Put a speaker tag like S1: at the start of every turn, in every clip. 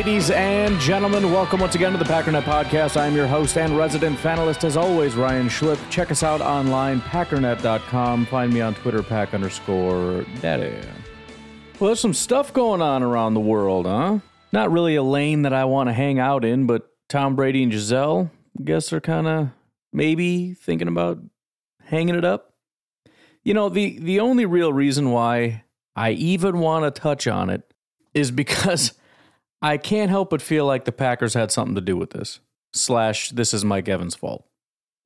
S1: Ladies and gentlemen, welcome once again to the Packernet Podcast. I'm your host and resident fanalist, as always, Ryan Schlip. Check us out online, packernet.com. Find me on Twitter, pack underscore daddy. Well, there's some stuff going on around the world, huh? Not really a lane that I want to hang out in, but Tom Brady and Gisele, I guess, are kind of maybe thinking about hanging it up. You know, the, the only real reason why I even want to touch on it is because I can't help but feel like the Packers had something to do with this. Slash, this is Mike Evans' fault.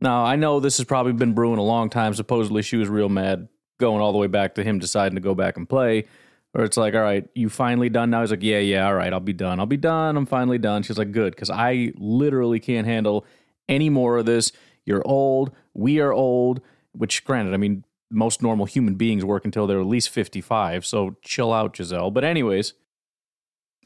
S1: Now, I know this has probably been brewing a long time. Supposedly, she was real mad going all the way back to him deciding to go back and play. Or it's like, all right, you finally done now? He's like, yeah, yeah, all right, I'll be done. I'll be done. I'm finally done. She's like, good, because I literally can't handle any more of this. You're old. We are old, which, granted, I mean, most normal human beings work until they're at least 55. So chill out, Gisele. But, anyways,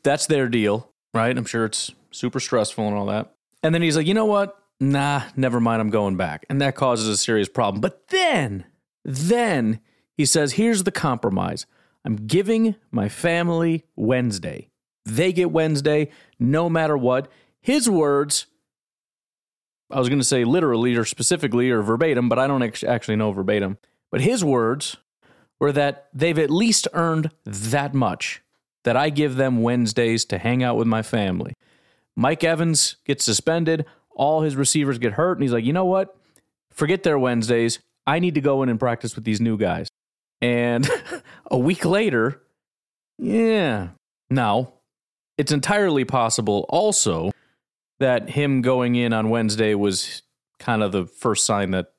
S1: that's their deal, right? I'm sure it's super stressful and all that. And then he's like, you know what? Nah, never mind. I'm going back. And that causes a serious problem. But then, then he says, here's the compromise I'm giving my family Wednesday. They get Wednesday no matter what. His words, I was going to say literally or specifically or verbatim, but I don't actually know verbatim. But his words were that they've at least earned that much that I give them Wednesdays to hang out with my family. Mike Evans gets suspended, all his receivers get hurt, and he's like, you know what? Forget their Wednesdays. I need to go in and practice with these new guys. And a week later, yeah. Now, it's entirely possible also that him going in on Wednesday was kind of the first sign that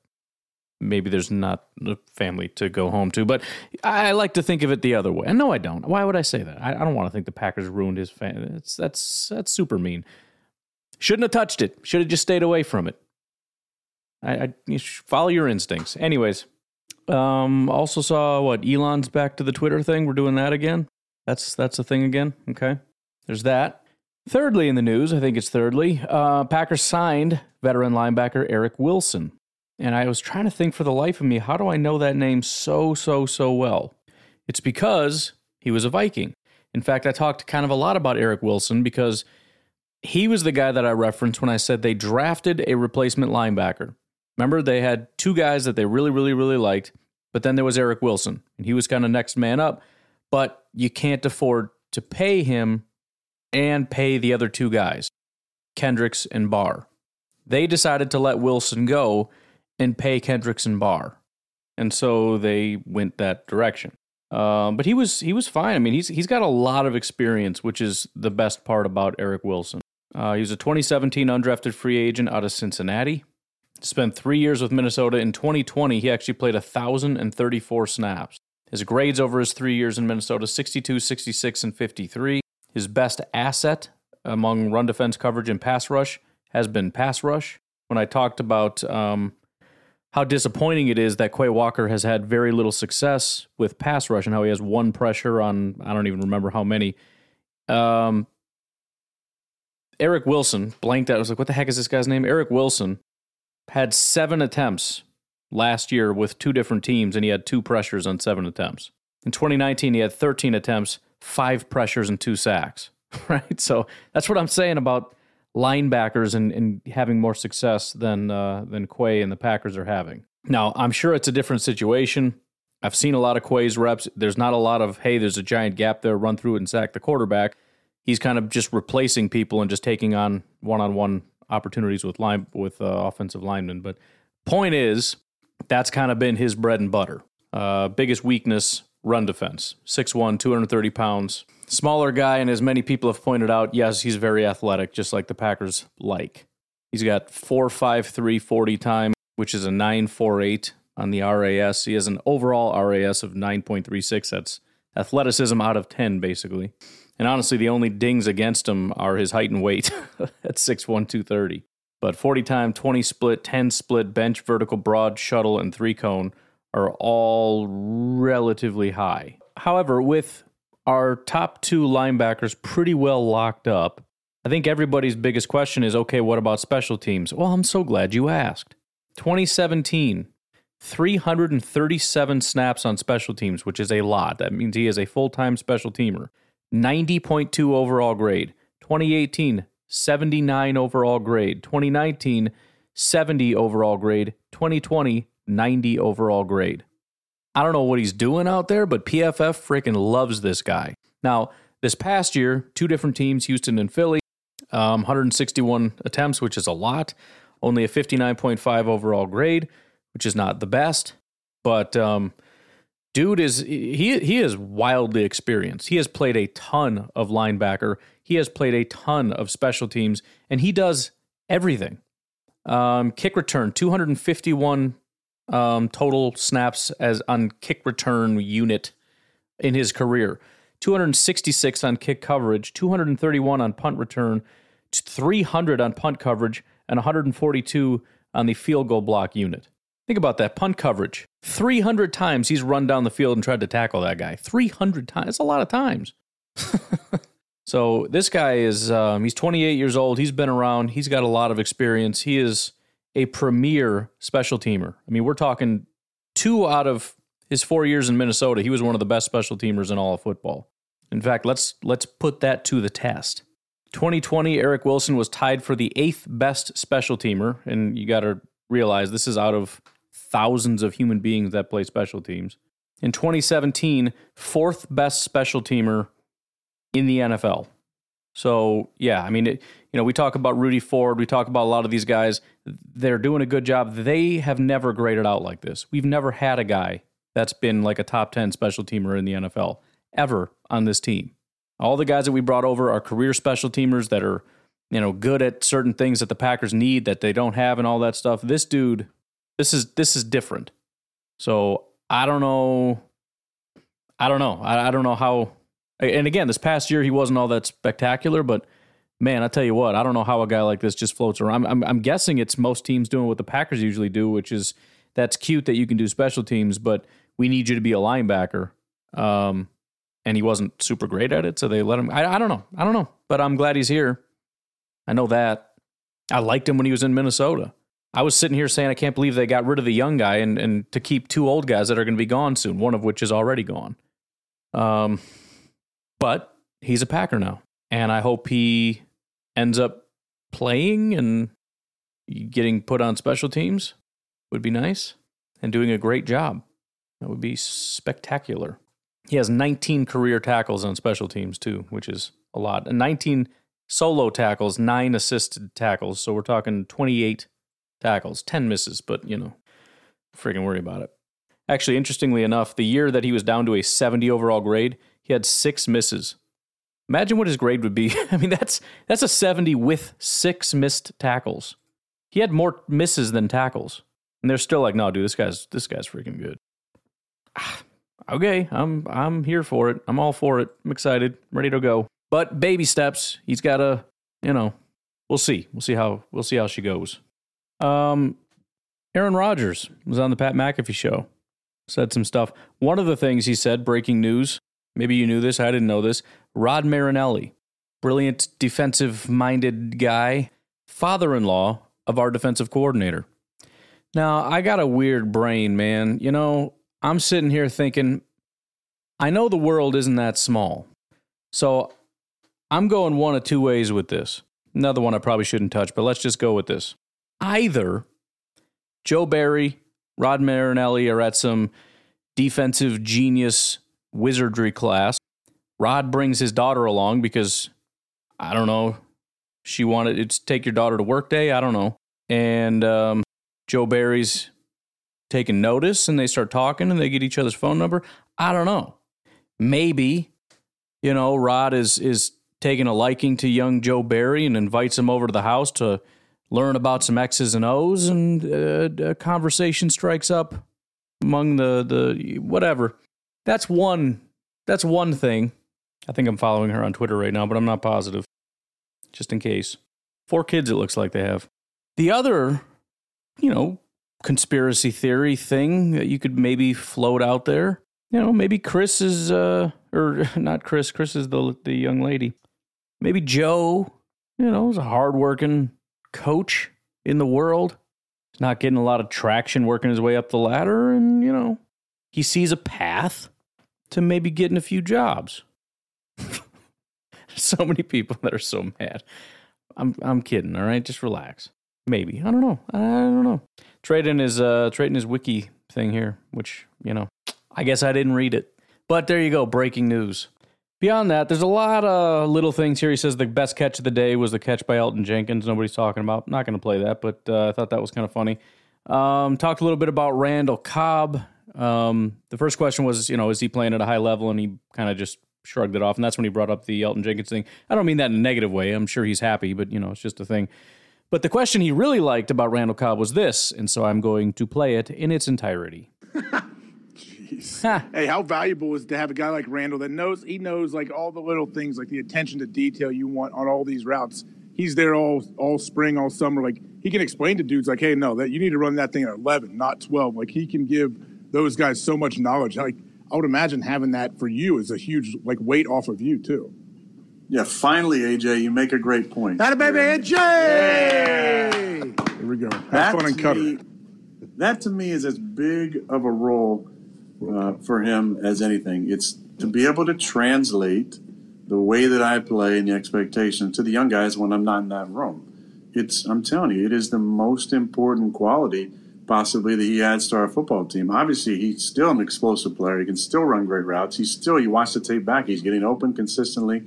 S1: maybe there's not a family to go home to. But I like to think of it the other way. And no, I don't. Why would I say that? I, I don't want to think the Packers ruined his family. It's, that's that's super mean. Shouldn't have touched it. Should have just stayed away from it. I, I you follow your instincts. Anyways, um, also saw what Elon's back to the Twitter thing. We're doing that again. That's that's a thing again. Okay, there's that. Thirdly, in the news, I think it's thirdly, uh, Packers signed veteran linebacker Eric Wilson. And I was trying to think for the life of me, how do I know that name so, so, so well? It's because he was a Viking. In fact, I talked kind of a lot about Eric Wilson because he was the guy that I referenced when I said they drafted a replacement linebacker. Remember, they had two guys that they really, really, really liked, but then there was Eric Wilson, and he was kind of next man up. But you can't afford to pay him and pay the other two guys, Kendricks and Barr. They decided to let Wilson go and pay Kendricks and Barr, and so they went that direction. Um, but he was he was fine. I mean, he's he's got a lot of experience, which is the best part about Eric Wilson. Uh, he was a 2017 undrafted free agent out of Cincinnati. Spent three years with Minnesota. In 2020, he actually played 1,034 snaps. His grades over his three years in Minnesota 62, 66, and 53. His best asset among run defense coverage and pass rush has been pass rush. When I talked about um, how disappointing it is that Quay Walker has had very little success with pass rush and how he has one pressure on I don't even remember how many. Um, Eric Wilson blanked out. I was like, what the heck is this guy's name? Eric Wilson had seven attempts last year with two different teams, and he had two pressures on seven attempts. In 2019, he had 13 attempts, five pressures, and two sacks. Right. So that's what I'm saying about linebackers and, and having more success than uh, than Quay and the Packers are having. Now, I'm sure it's a different situation. I've seen a lot of Quay's reps. There's not a lot of, hey, there's a giant gap there, run through it and sack the quarterback. He's kind of just replacing people and just taking on one on one opportunities with line with uh, offensive linemen. But point is, that's kind of been his bread and butter. Uh, biggest weakness, run defense. 6'1, 230 pounds. Smaller guy, and as many people have pointed out, yes, he's very athletic, just like the Packers like. He's got 4'5'3 40 time, which is a 9'4'8 on the RAS. He has an overall RAS of 9.36. That's athleticism out of 10, basically. And honestly, the only dings against him are his height and weight at 6'1, 230. But 40 time, 20 split, 10 split, bench, vertical, broad, shuttle, and three cone are all relatively high. However, with our top two linebackers pretty well locked up, I think everybody's biggest question is okay, what about special teams? Well, I'm so glad you asked. 2017, 337 snaps on special teams, which is a lot. That means he is a full time special teamer. 90.2 overall grade. 2018, 79 overall grade. 2019, 70 overall grade. 2020, 90 overall grade. I don't know what he's doing out there, but PFF freaking loves this guy. Now, this past year, two different teams, Houston and Philly, um, 161 attempts, which is a lot. Only a 59.5 overall grade, which is not the best. But um, dude is he he is wildly experienced. He has played a ton of linebacker. He has played a ton of special teams, and he does everything. Um, kick return, 251 um, total snaps as on kick return unit in his career. 266 on kick coverage, 231 on punt return, 300 on punt coverage, and 142 on the field goal block unit. Think about that punt coverage. 300 times he's run down the field and tried to tackle that guy. 300 times. That's a lot of times. so this guy is, um, he's 28 years old. He's been around. He's got a lot of experience. He is a premier special teamer. I mean, we're talking two out of his four years in Minnesota. He was one of the best special teamers in all of football. In fact, let's let's put that to the test. 2020, Eric Wilson was tied for the eighth best special teamer, and you got to realize this is out of thousands of human beings that play special teams. In 2017, fourth best special teamer in the NFL. So, yeah, I mean, it, you know, we talk about Rudy Ford, we talk about a lot of these guys. They're doing a good job. They have never graded out like this. We've never had a guy that's been like a top 10 special teamer in the NFL ever on this team. All the guys that we brought over are career special teamers that are, you know, good at certain things that the Packers need that they don't have and all that stuff. This dude this is this is different. So I don't know. I don't know. I, I don't know how. And again, this past year he wasn't all that spectacular, but man, I tell you what, I don't know how a guy like this just floats around. I'm, I'm, I'm guessing it's most teams doing what the Packers usually do, which is that's cute that you can do special teams, but we need you to be a linebacker. Um, and he wasn't super great at it, so they let him. I, I don't know. I don't know, but I'm glad he's here. I know that. I liked him when he was in Minnesota. I was sitting here saying I can't believe they got rid of the young guy and, and to keep two old guys that are going to be gone soon, one of which is already gone. Um, but he's a Packer now, and I hope he ends up playing and getting put on special teams. Would be nice and doing a great job. That would be spectacular. He has 19 career tackles on special teams too, which is a lot. And 19 solo tackles, nine assisted tackles. So we're talking 28 tackles, 10 misses, but you know, freaking worry about it. Actually, interestingly enough, the year that he was down to a 70 overall grade, he had six misses. Imagine what his grade would be. I mean, that's that's a 70 with six missed tackles. He had more misses than tackles. And they're still like, no, dude, this guy's this guy's freaking good. okay, I'm I'm here for it. I'm all for it. I'm excited. I'm ready to go. But baby steps. He's got to, you know, we'll see. We'll see how we'll see how she goes. Um, Aaron Rodgers was on the Pat McAfee show, said some stuff. One of the things he said, breaking news, maybe you knew this, I didn't know this. Rod Marinelli, brilliant defensive minded guy, father in law of our defensive coordinator. Now, I got a weird brain, man. You know, I'm sitting here thinking, I know the world isn't that small. So I'm going one of two ways with this. Another one I probably shouldn't touch, but let's just go with this. Either Joe Barry, Rod Marinelli are at some defensive genius wizardry class. Rod brings his daughter along because I don't know. She wanted to take your daughter to work day. I don't know. And um, Joe Barry's taking notice and they start talking and they get each other's phone number. I don't know. Maybe, you know, Rod is is taking a liking to young Joe Barry and invites him over to the house to learn about some X's and O's, and uh, a conversation strikes up among the the whatever. That's one. That's one thing. I think I'm following her on Twitter right now, but I'm not positive. Just in case. Four kids, it looks like they have. The other, you know, conspiracy theory thing that you could maybe float out there. You know, maybe Chris is, uh, or not Chris. Chris is the the young lady. Maybe Joe. You know, is a hardworking coach in the world. He's not getting a lot of traction working his way up the ladder, and you know, he sees a path to maybe getting a few jobs. so many people that are so mad. I'm I'm kidding, all right? Just relax. Maybe. I don't know. I don't know. Trading his uh trading his wiki thing here, which, you know, I guess I didn't read it. But there you go, breaking news. Beyond that, there's a lot of little things here. He says the best catch of the day was the catch by Elgton Jenkins. Nobody's talking about. Not going to play that, but uh, I thought that was kind of funny. Um, talked a little bit about Randall Cobb. Um, the first question was, you know, is he playing at a high level? And he kind of just shrugged it off. And that's when he brought up the Elgton Jenkins thing. I don't mean that in a negative way. I'm sure he's happy, but, you know, it's just a thing. But the question he really liked about Randall Cobb was this. And so I'm going to play it in its entirety.
S2: Jeez. hey, how valuable is to have a guy like Randall that knows he knows like all the little things, like the attention to detail you want on all these routes. He's there all all spring, all summer. Like he can explain to dudes like, hey, no, that you need to run that thing at eleven, not twelve. Like he can give those guys so much knowledge. Like I would imagine having that for you is a huge like weight off of you too.
S3: Yeah, finally, AJ, you make a great point.
S2: That baby, AJ. Here we go. Have
S3: that
S2: fun and cut
S3: me, That to me is as big of a role uh, for him as anything. It's to be able to translate the way that I play and the expectations to the young guys when I'm not in that room. It's I'm telling you, it is the most important quality possibly that he adds to our football team. Obviously, he's still an explosive player. He can still run great routes. He's still you watch the tape back. He's getting open consistently.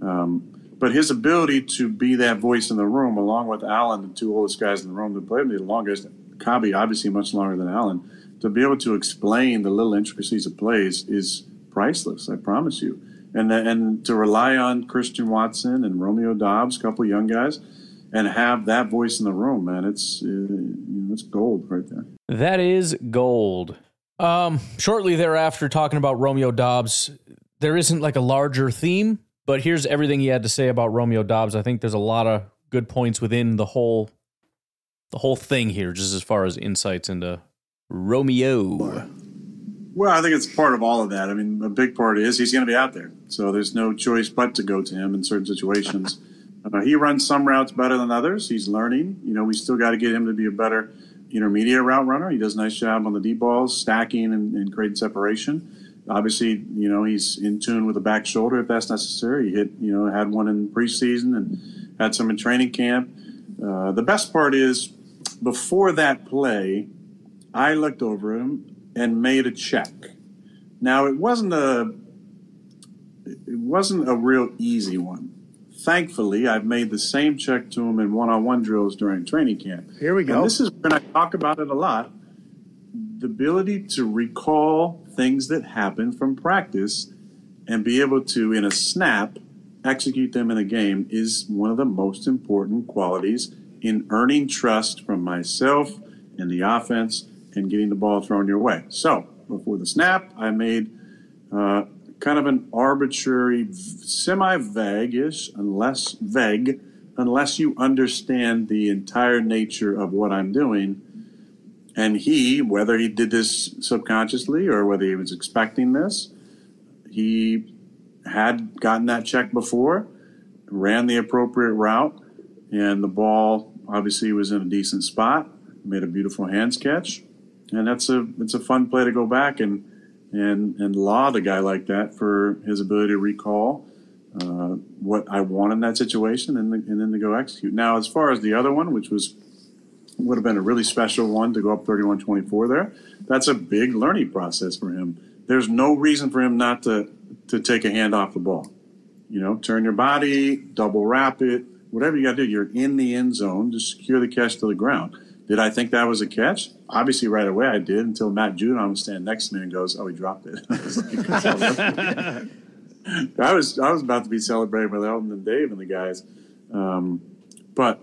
S3: Um, but his ability to be that voice in the room, along with Allen, the two oldest guys in the room that played the longest, Cobby obviously much longer than Allen, to be able to explain the little intricacies of plays is priceless. I promise you. And and to rely on Christian Watson and Romeo Doubs, a couple young guys, and have that voice in the room, man, it's uh, you know, it's gold right there.
S1: That is gold. Um, shortly thereafter, talking about Romeo Doubs, there isn't like a larger theme, but here's everything he had to say about Romeo Doubs. I think there's a lot of good points within the whole the whole thing here, just as far as insights into Romeo.
S3: Well, I think it's part of all of that. I mean, a big part is he's going to be out there, so there's no choice but to go to him in certain situations. Uh, he runs some routes better than others. He's learning. You know, we still got to get him to be a better intermediate route runner. He does a nice job on the deep balls, stacking and, and creating separation. Obviously, you know, he's in tune with the back shoulder if that's necessary. He hit, you know, had one in preseason and had some in training camp. Uh, the best part is before that play, I looked over him and made a check. Now it wasn't a it wasn't a real easy one. Thankfully, I've made the same check to him in one-on-one drills during training camp.
S2: Here we go.
S3: And this is when I talk about it a lot. The ability to recall things that happen from practice and be able to, in a snap, execute them in a game is one of the most important qualities in earning trust from myself and the offense and getting the ball thrown your way. So before the snap, I made uh, kind of an arbitrary, semi-vague-ish, unless vague, unless you understand the entire nature of what I'm doing. And he, whether he did this subconsciously or whether he was expecting this, he had gotten that check before, ran the appropriate route, and the ball obviously was in a decent spot. Made a beautiful hands catch, and that's a it's a fun play to go back and and and laud a guy like that for his ability to recall uh, what I want in that situation and, and then to go execute. Now, as far as the other one, which was would have been a really special one to go up 31-24 there, that's a big learning process for him. There's no reason for him not to to take a hand off the ball. You know, turn your body, double wrap it, whatever you got to do. You're in the end zone to secure the catch to the ground. Did I think that was a catch? Obviously, right away I did until Matt Judon was standing next to me and goes, "Oh, he dropped it." I was I was about to be celebrating with Elgton and Dave and the guys, um, but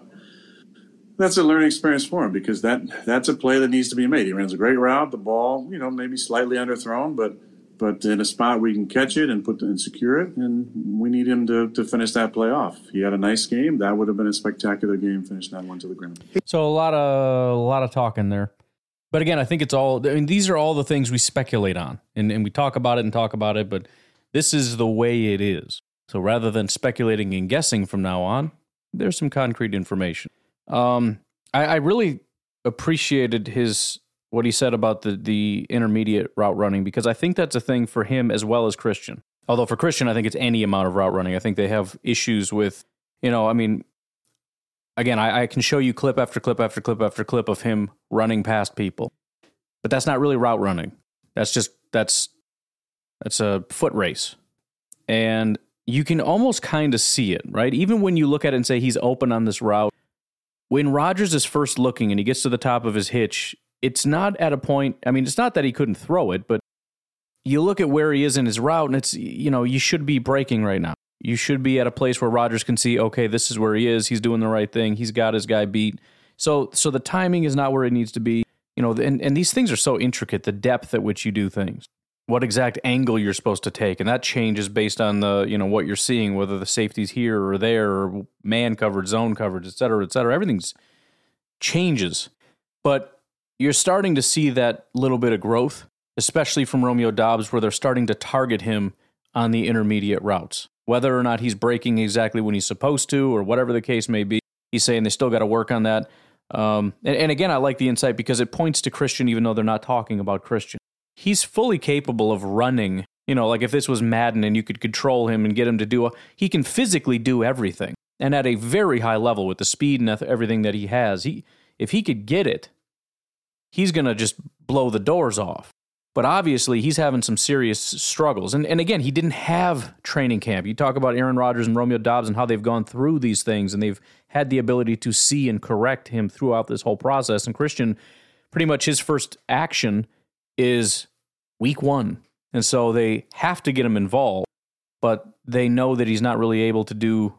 S3: that's a learning experience for him because that that's a play that needs to be made. He runs a great route, the ball, you know, maybe slightly underthrown, but but in a spot where we can catch it and put and secure it, and we need him to, to finish that play off. He had a nice game. That would have been a spectacular game. Finish that one to the ground.
S1: So a lot of a lot of talking there, but again, I think it's all. I mean, these are all the things we speculate on, and and we talk about it and talk about it, but this is the way it is. So rather than speculating and guessing from now on, there's some concrete information. Um, I, I really appreciated his what he said about the the intermediate route running because I think that's a thing for him as well as Christian. Although for Christian, I think it's any amount of route running. I think they have issues with, you know, I mean, again, I, I can show you clip after clip after clip after clip of him running past people, but that's not really route running. That's just that's that's a foot race, and you can almost kind of see it, right? Even when you look at it and say he's open on this route, when Rodgers is first looking and he gets to the top of his hitch, it's not at a point. I mean, it's not that he couldn't throw it, but you look at where he is in his route, and it's you know you should be breaking right now. You should be at a place where Rodgers can see, okay, this is where he is. He's doing the right thing. He's got his guy beat. So so the timing is not where it needs to be. You know, and, and these things are so intricate, the depth at which you do things, what exact angle you're supposed to take, and that changes based on the, you know, what you're seeing, whether the safety's here or there, or man coverage, zone coverage, et cetera, et cetera. Everything's changes. But you're starting to see that little bit of growth, especially from Romeo Doubs, where they're starting to target him on the intermediate routes. Whether or not he's breaking exactly when he's supposed to, or whatever the case may be, he's saying they still got to work on that. Um, and, and again, I like the insight because it points to Christian, even though they're not talking about Christian. He's fully capable of running. You know, like if this was Madden and you could control him and get him to do, a, he can physically do everything, and at a very high level with the speed and everything that he has. He, if he could get it, he's going to just blow the doors off. But obviously, he's having some serious struggles. And, and again, he didn't have training camp. You talk about Aaron Rodgers and Romeo Doubs and how they've gone through these things and they've had the ability to see and correct him throughout this whole process. And Christian, pretty much his first action is week one. And so they have to get him involved, but they know that he's not really able to do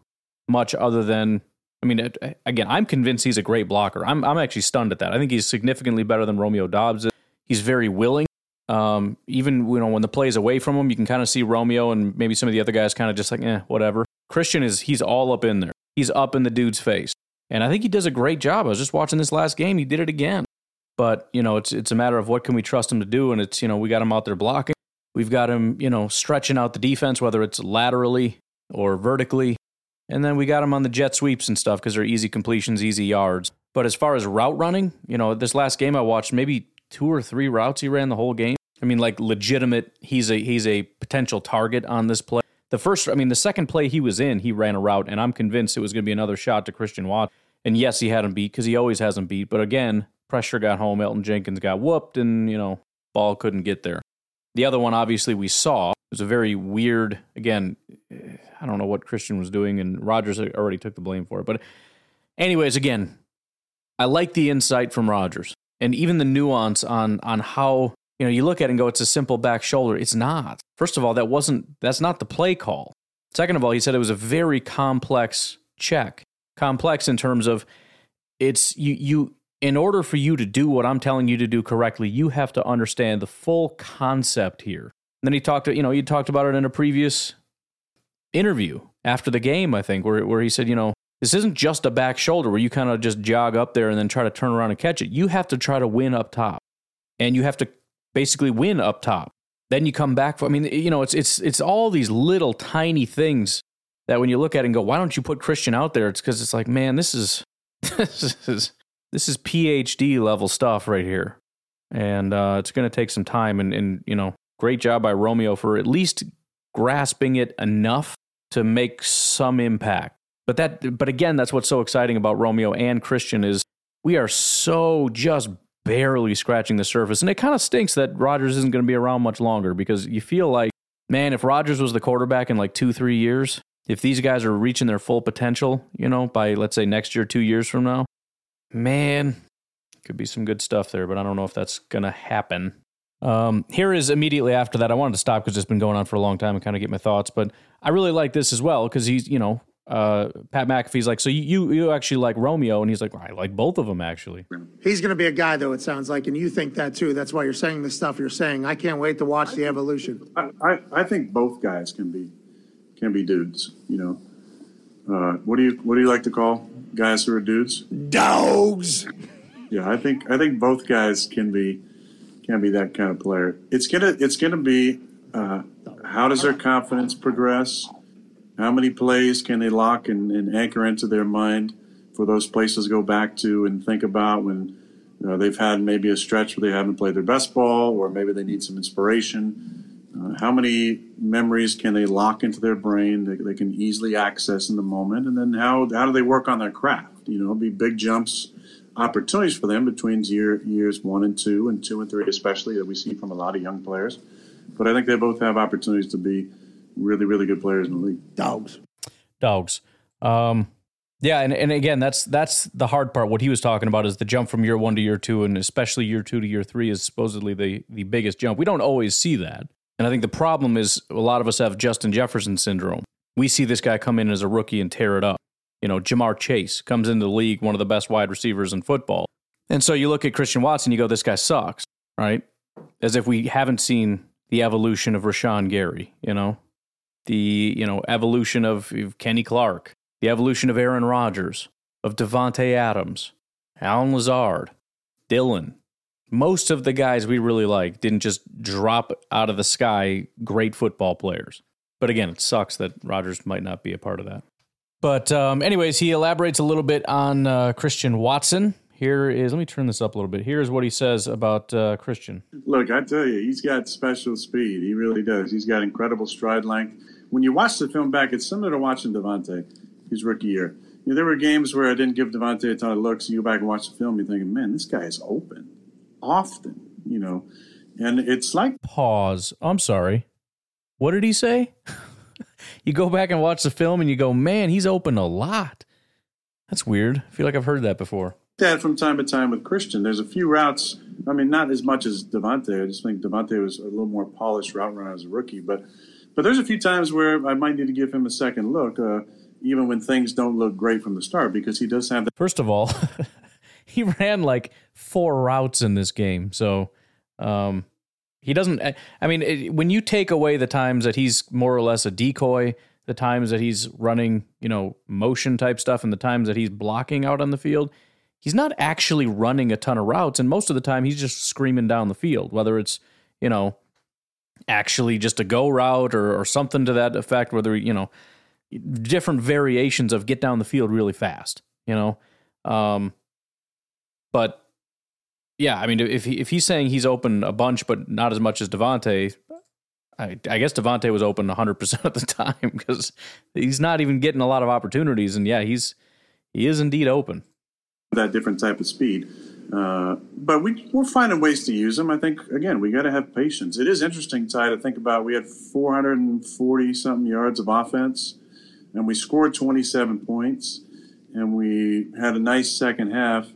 S1: much other than I mean, again, I'm convinced he's a great blocker. I'm I'm actually stunned at that. I think he's significantly better than Romeo Doubs. He's very willing. Um, even you know when the play is away from him, you can kind of see Romeo and maybe some of the other guys kind of just like, eh, whatever. Christian is he's all up in there. He's up in the dude's face, and I think he does a great job. I was just watching this last game; he did it again. But you know, it's it's a matter of what can we trust him to do, and it's you know we got him out there blocking. We've got him, you know, stretching out the defense, whether it's laterally or vertically. And then we got him on the jet sweeps and stuff because they're easy completions, easy yards. But as far as route running, you know, this last game I watched, maybe two or three routes he ran the whole game. I mean, like legitimate. He's a he's a potential target on this play. The first, I mean, the second play he was in, he ran a route, and I'm convinced it was going to be another shot to Christian Watt. And yes, he had him beat because he always has him beat. But again, pressure got home. Elgton Jenkins got whooped, and you know, ball couldn't get there. The other one, obviously, we saw was a very weird. Again, I don't know what Christian was doing, and Rodgers already took the blame for it. But, anyways, again, I like the insight from Rodgers and even the nuance on on how you know you look at it and go, it's a simple back shoulder. It's not. First of all, that wasn't that's not the play call. Second of all, he said it was a very complex check. Complex in terms of it's you you in order for you to do what I'm telling you to do correctly, you have to understand the full concept here. And then he talked, you know, he talked about it in a previous interview after the game, I think, where, where he said, you know, this isn't just a back shoulder where you kind of just jog up there and then try to turn around and catch it. You have to try to win up top. And you have to basically win up top. Then you come back for I mean, you know, it's it's it's all these little tiny things that when you look at it and go, why don't you put Christian out there? It's because it's like, man, this is this is this is PhD level stuff right here. And uh, it's gonna take some time and, and you know, great job by Romeo for at least grasping it enough to make some impact. But that but again, that's what's so exciting about Romeo and Christian is we are so just barely scratching the surface. And it kind of stinks that Rodgers isn't going to be around much longer because you feel like, man, if Rodgers was the quarterback in like two, three years, if these guys are reaching their full potential, you know, by let's say next year, two years from now, man, could be some good stuff there, but I don't know if that's going to happen. Um, here is immediately after that. I wanted to stop because it's been going on for a long time and kind of get my thoughts, but I really like this as well because he's, you know, uh, Pat McAfee's like, so you you actually like Romeo, and he's like, well, I like both of them actually.
S4: He's going to be a guy, though. It sounds like, and you think that too. That's why you're saying the stuff you're saying. I can't wait to watch the evolution.
S3: I, I, I think both guys can be can be dudes. You know, uh, what do you what do you like to call guys who are dudes?
S4: Dogs.
S3: Yeah, I think I think both guys can be can be that kind of player. It's gonna it's gonna be uh, how does their confidence progress? How many plays can they lock and, and anchor into their mind for those places to go back to and think about when you know, they've had maybe a stretch where they haven't played their best ball or maybe they need some inspiration? Uh, how many memories can they lock into their brain that they can easily access in the moment? And then how, how do they work on their craft? You know, be big jumps, opportunities for them between year, years one and two, and two and three, especially that we see from a lot of young players. But I think they both have opportunities to be really, really good players in the league.
S4: Dogs.
S1: Dogs. Um, yeah, and, and again, that's that's the hard part. What he was talking about is the jump from year one to year two, and especially year two to year three is supposedly the the biggest jump. We don't always see that, and I think the problem is a lot of us have Justin Jefferson syndrome. We see this guy come in as a rookie and tear it up. You know, Ja'Marr Chase comes into the league, one of the best wide receivers in football, and so you look at Christian Watson, you go, this guy sucks, right? As if we haven't seen the evolution of Rashan Gary. You know, the you know evolution of, Kenny Clark, the evolution of Aaron Rodgers, of Davante Adams, Allen Lazard, Dillon. Most of the guys we really like didn't just drop out of the sky great football players. But again, it sucks that Rodgers might not be a part of that. But um, anyways, he elaborates a little bit on uh, Christian Watson. Here is, let me turn this up a little bit. Here's what he says about uh, Christian.
S3: Look, I tell you, he's got special speed. He really does. He's got incredible stride length when you watch the film back, it's similar to watching Davante his rookie year. You know, there were games where I didn't give Davante a ton of looks. You go back and watch the film, you're thinking, man, this guy is open often, you know. And it's like
S1: pause. I'm sorry. What did he say? you go back and watch the film and you go, man, he's open a lot. That's weird. I feel like I've heard that before.
S3: That from time to time with Christian. There's a few routes. I mean, not as much as Davante. I just think Davante was a little more polished route runner as a rookie, but but there's a few times where I might need to give him a second look, uh, even when things don't look great from the start, because he does have. The-
S1: First of all, he ran like four routes in this game, so um, he doesn't. I mean, it, when you take away the times that he's more or less a decoy, the times that he's running, you know, motion type stuff, and the times that he's blocking out on the field, he's not actually running a ton of routes, and most of the time he's just screaming down the field, whether it's you know actually just a go route or, or something to that effect, whether, you know, different variations of get down the field really fast, you know? Um, but yeah, I mean, if he, if he's saying he's open a bunch, but not as much as Davante, I, I guess Davante was open 100% of the time because he's not even getting a lot of opportunities. And yeah, he's, he is indeed open.
S3: That different type of speed. Uh, but we, we're finding ways to use them. I think, again, we got to have patience. It is interesting, Ty, to think about. We had 440 something yards of offense, and we scored 27 points, and we had a nice second half.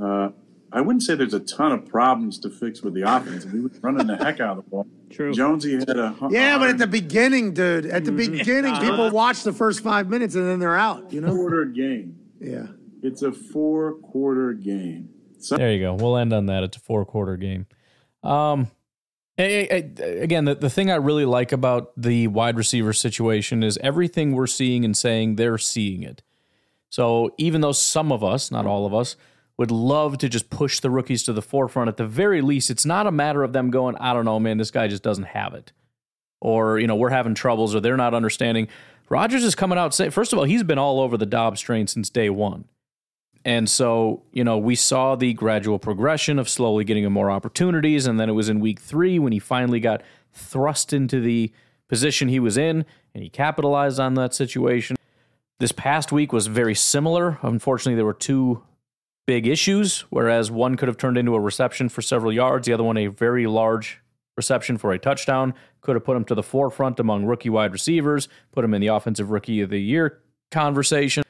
S3: Uh, I wouldn't say there's a ton of problems to fix with the offense. We were running the heck out of the ball.
S1: True.
S3: Jonesy had a
S4: yeah, but at the beginning, dude, at the mm-hmm. beginning, people watch the first five minutes and then they're out. You know,
S3: quarter game.
S4: Yeah,
S3: it's a four quarter game.
S1: So- there you go. We'll end on that. It's a four quarter game. Um, again, the, the thing I really like about the wide receiver situation is everything we're seeing and saying, they're seeing it. So even though some of us, not all of us, would love to just push the rookies to the forefront, at the very least, it's not a matter of them going, I don't know, man, this guy just doesn't have it. Or, you know, we're having troubles or they're not understanding. Rodgers is coming out saying, first of all, he's been all over the Doubs train since day one And so, you know, we saw the gradual progression of slowly getting him more opportunities. And then it was in week three when he finally got thrust into the position he was in and he capitalized on that situation. This past week was very similar. Unfortunately, there were two big issues, whereas one could have turned into a reception for several yards, the other one a very large reception for a touchdown. Could have put him to the forefront among rookie wide receivers, put him in the offensive rookie of the year conversation.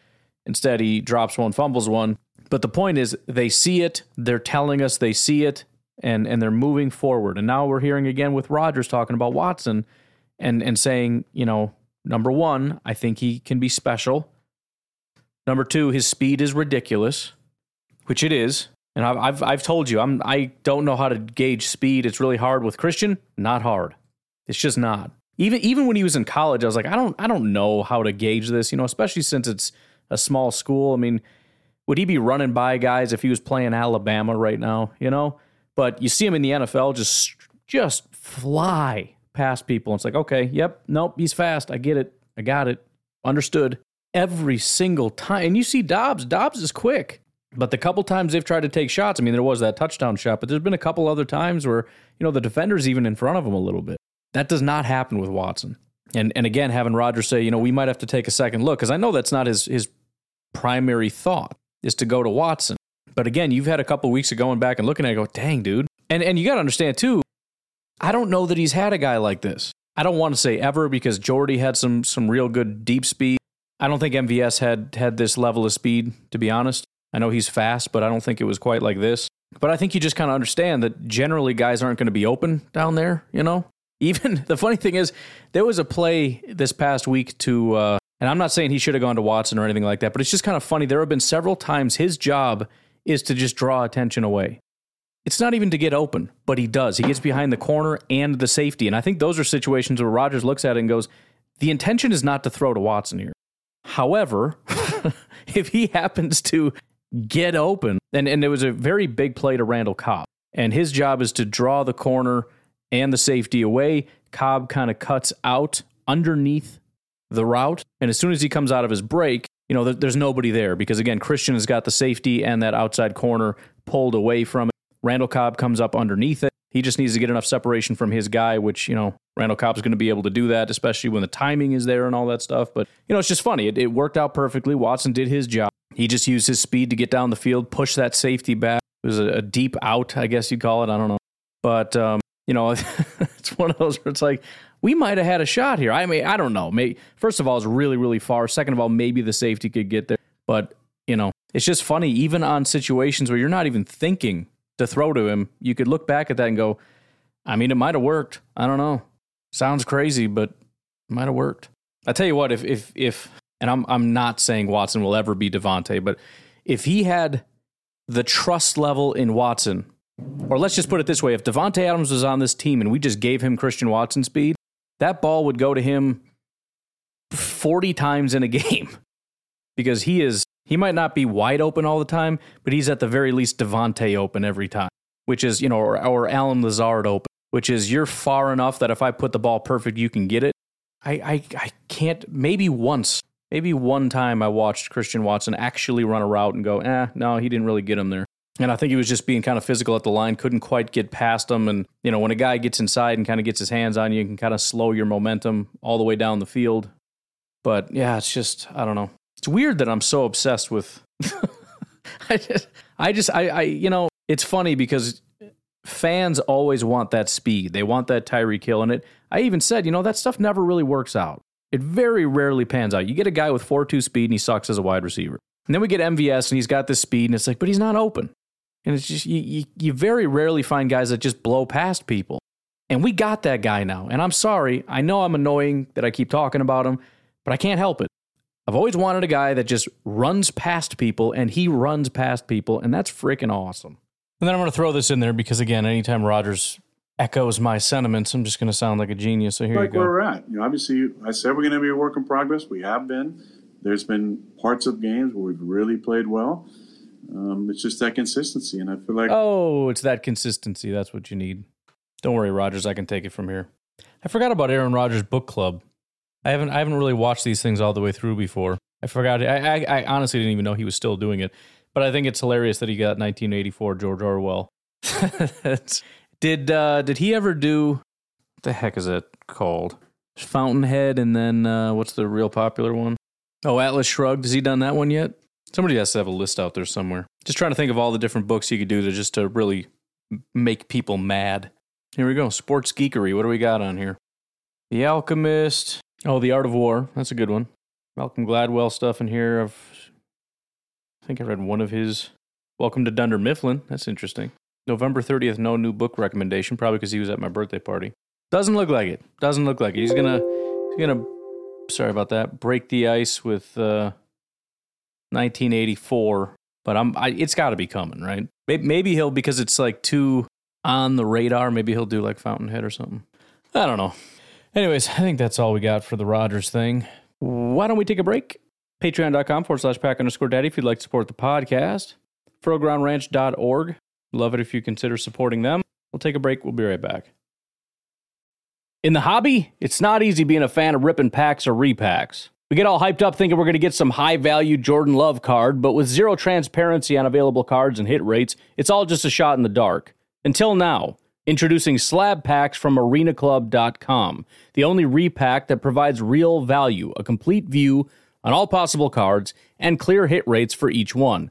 S1: Instead, he drops one, fumbles one. But the point is, they see it, they're telling us they see it, and, and they're moving forward. And now we're hearing again with Rodgers talking about Watson and, and saying, you know, number one, I think he can be special. Number two, his speed is ridiculous, which it is. And I've, I've, I've told you, I'm, I don't know how to gauge speed. It's really hard with Christian. Not hard. It's just not. Even even when he was in college, I was like, I don't I don't know how to gauge this, you know, especially since it's a small school. I mean, would he be running by guys if he was playing Alabama right now, you know? But you see him in the NFL just just fly past people. It's like, okay, yep, nope, he's fast. I get it. I got it. Understood. Every single time. And you see Doubs, Doubs is quick. But the couple times they've tried to take shots, I mean, there was that touchdown shot, but there's been a couple other times where, you know, the defender's even in front of him a little bit. That does not happen with Watson. And and again, having Rodgers say, you know, we might have to take a second look, because I know that's not his his primary thought is to go to Watson. But again, you've had a couple weeks of going back and looking at it, go, dang, dude. And and you gotta understand too, I don't know that he's had a guy like this. I don't want to say ever because Jordy had some some real good deep speed. I don't think MVS had had this level of speed, to be honest. I know he's fast, but I don't think it was quite like this. But I think you just kind of understand that generally guys aren't going to be open down there, you know? Even the funny thing is, there was a play this past week to, uh, and I'm not saying he should have gone to Watson or anything like that, but it's just kind of funny. There have been several times his job is to just draw attention away. It's not even to get open, but he does. He gets behind the corner and the safety. And I think those are situations where Rodgers looks at it and goes, the intention is not to throw to Watson here. However, if he happens to get open. And, and it was a very big play to Randall Cobb. And his job is to draw the corner and the safety away. Cobb kind of cuts out underneath the route. And as soon as he comes out of his break, you know, there, there's nobody there because, again, Christian has got the safety and that outside corner pulled away from it. Randall Cobb comes up underneath it. He just needs to get enough separation from his guy, which, you know, Randall Cobb's going to be able to do that, especially when the timing is there and all that stuff. But, you know, it's just funny. It, it worked out perfectly. Watson did his job. He just used his speed to get down the field, push that safety back. It was a, a deep out, I guess you'd call it. I don't know. But, um, you know, it's one of those where it's like, we might have had a shot here. I mean, I don't know. Maybe, first of all, it's really, really far. Second of all, maybe the safety could get there. But, you know, it's just funny, even on situations where you're not even thinking to throw to him, you could look back at that and go, I mean, it might have worked. I don't know. Sounds crazy, but it might have worked. I tell you what, if if if and I'm I'm not saying Watson will ever be Davante, but if he had the trust level in Watson, or let's just put it this way, if Davante Adams was on this team and we just gave him Christian Watson speed, that ball would go to him 40 times in a game because he is he might not be wide open all the time, but he's at the very least Davante open every time, which is, you know, or, or Allen Lazard open, which is you're far enough that if I put the ball perfect, you can get it. I, I, I can't, maybe once maybe one time I watched Christian Watson actually run a route and go, eh, no, he didn't really get him there. And I think he was just being kind of physical at the line, couldn't quite get past him. And, you know, when a guy gets inside and kind of gets his hands on you, you can kind of slow your momentum all the way down the field. But yeah, it's just, I don't know. It's weird that I'm so obsessed with. I just, I just, I, I, you know, it's funny because fans always want that speed. They want that Tyreek Hill. And it, I even said, you know, that stuff never really works out. It very rarely pans out. You get a guy with 4 2 speed and he sucks as a wide receiver. And then we get MVS and he's got this speed and it's like, but he's not open. And it's just, you, you, you very rarely find guys that just blow past people. And we got that guy now. And I'm sorry. I know I'm annoying that I keep talking about him, but I can't help it. I've always wanted a guy that just runs past people and he runs past people. And that's freaking awesome. And then I'm going to throw this in there because, again, anytime Rodgers echoes my sentiments. I'm just going to sound like a genius. So here
S3: like
S1: you go.
S3: where we're at. You know, obviously, I said we're going to be a work in progress. We have been. There's been parts of games where we've really played well. Um, it's just that consistency, and I feel like
S1: oh, it's that consistency. That's what you need. Don't worry, Rodgers. I can take it from here. I forgot about Aaron Rodgers book club. I haven't I haven't really watched these things all the way through before. I forgot. I, I, I honestly didn't even know he was still doing it. But I think it's hilarious that he got 1984 George Orwell. did uh, did he ever do what the heck is it called? Fountainhead and then uh, what's the real popular one? Oh, Atlas Shrugged. Has he done that one yet? Somebody has to have a list out there somewhere. Just trying to think of all the different books you could do to just to really make people mad. Here we go. Sports geekery. What do we got on here? The Alchemist. Oh, The Art of War. That's a good one. Malcolm Gladwell stuff in here. I've, I think I read one of his. Welcome to Dunder Mifflin. That's interesting. November 30th, no new book recommendation, probably because he was at my birthday party. Doesn't look like it. Doesn't look like it. He's gonna, he's gonna, sorry about that, break the ice with uh, 1984. But I'm, I, it's got to be coming, right? Maybe, maybe he'll because it's like too on the radar. Maybe he'll do like Fountainhead or something. I don't know. Anyways, I think that's all we got for the Rodgers thing. Why don't we take a break? Patreon.com forward slash pack underscore daddy if you'd like to support the podcast. FurrowGroundRanch.org. Love it if you consider supporting them. We'll take a break. We'll be right back. In the hobby, it's not easy being a fan of ripping packs or repacks. We get all hyped up thinking we're going to get some high value Jordan Love card, but with zero transparency on available cards and hit rates, it's all just a shot in the dark. Until now, introducing slab packs from arenaclub.com, the only repack that provides real value, a complete view on all possible cards, and clear hit rates for each one.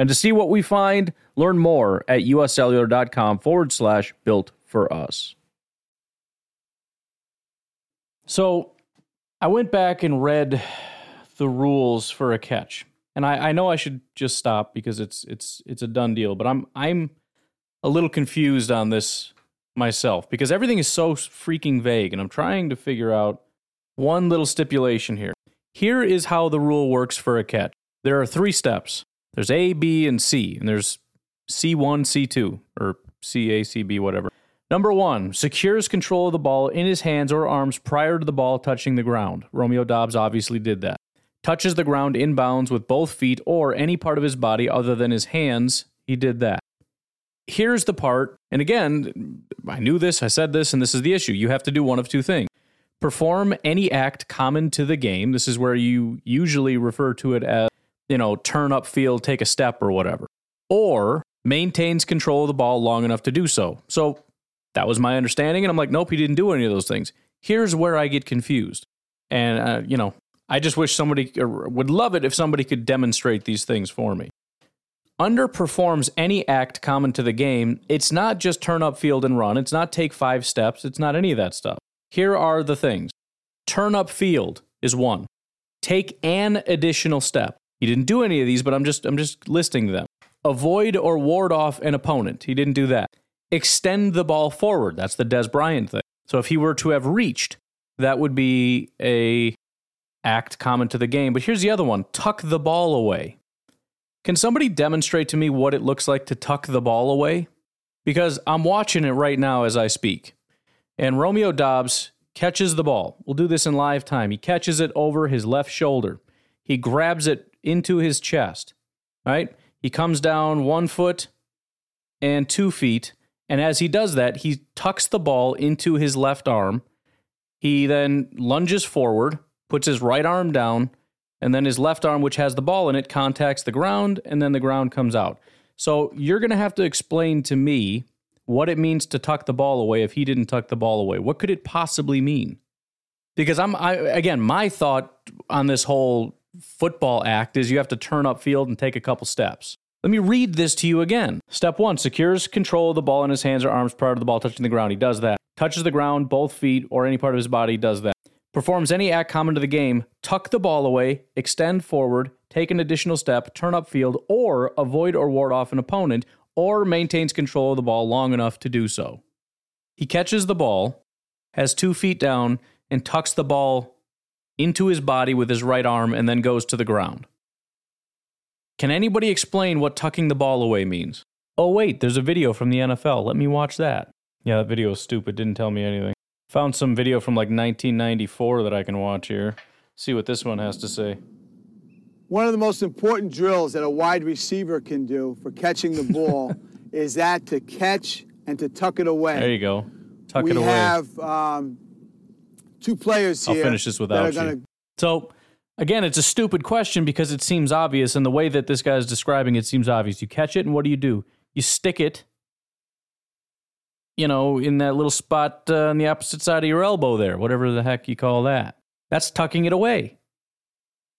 S1: And to see what we find, learn more at uscellular.com forward slash built for us. So, I went back and read the rules for a catch. And I, I know I should just stop because it's it's it's a done deal, but I'm I'm a little confused on this myself because everything is so freaking vague and I'm trying to figure out one little stipulation here. Here is how the rule works for a catch. There are three steps. There's A, B, and C, and there's C1, C2, or CA, CB, whatever. Number one, secures control of the ball in his hands or arms prior to the ball touching the ground. Romeo Doubs obviously did that. Touches the ground inbounds with both feet or any part of his body other than his hands. He did that here's the part, and again, I knew this, I said this, and this is the issue. You have to do one of two things perform any act common to the game. This is where you usually refer to it as, you know, turn up field, take a step, or whatever. Or maintains control of the ball long enough to do so. So that was my understanding. And I'm like, nope, he didn't do any of those things. Here's where I get confused. And, uh, you know, I just wish somebody would love it if somebody could demonstrate these things for me underperforms any act common to the game, it's not just turn up field and run. It's not take five steps. It's not any of that stuff. Here are the things turn up field is one. Take an additional step. He didn't do any of these, but I'm just I'm just listing them. Avoid or ward off an opponent. He didn't do that. Extend the ball forward. That's the Dez Bryant thing. So if he were to have reached, that would be a act common to the game. But here's the other one: tuck the ball away. Can somebody demonstrate to me what it looks like to tuck the ball away? Because I'm watching it right now as I speak. And Romeo Doubs catches the ball. We'll do this in live time. He catches it over his left shoulder. He grabs it into his chest, right? He comes down one foot and two feet. And as he does that, he tucks the ball into his left arm. He then lunges forward, puts his right arm down, and then his left arm, which has the ball in it, contacts the ground, and then the ground comes out. So you're going to have to explain to me what it means to tuck the ball away if he didn't tuck the ball away. What could it possibly mean? Because I'm, I, again, my thought on this whole football act is you have to turn up field and take a couple steps. Let me read this to you again. Step one secures control of the ball in his hands or arms prior to the ball touching the ground. He does that. Touches the ground, both feet, or any part of his body, does that. Performs any act common to the game, tuck the ball away, extend forward, take an additional step, turn up field, or avoid or ward off an opponent, or maintains control of the ball long enough to do so. He catches the ball, has two feet down, and tucks the ball into his body with his right arm and then goes to the ground. Can anybody explain what tucking the ball away means? Oh, wait, there's a video from the NFL. Let me watch that. Yeah, that video is stupid. Didn't tell me anything. Found some video from like 1994 that I can watch here. See what this one has to say.
S5: One of the most important drills that a wide receiver can do for catching the ball is that to catch and to tuck it away.
S1: There you go. Tuck
S5: we
S1: it away.
S5: We have um, two players here.
S1: I'll finish this without you.
S5: gonna-
S1: So, again, it's a stupid question because it seems obvious, and the way that this guy is describing it seems obvious. You catch it, and what do you do? You stick it, you know, in that little spot uh, on the opposite side of your elbow there, whatever the heck you call that. That's tucking it away.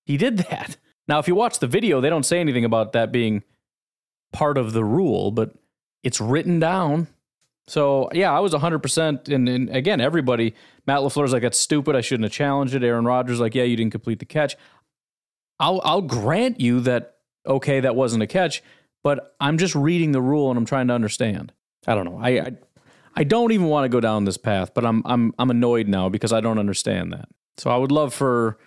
S1: He did that. Now, if you watch the video, they don't say anything about that being part of the rule, but it's written down. So yeah, I was 100%. And, and again, everybody, Matt LaFleur's like, that's stupid. I shouldn't have challenged it. Aaron Rodgers like, yeah, you didn't complete the catch. I'll, I'll grant you that, okay, that wasn't a catch, but I'm just reading the rule and I'm trying to understand. I don't know. I, I, I don't even want to go down this path, but I'm, I'm, I'm annoyed now because I don't understand that. So I would love for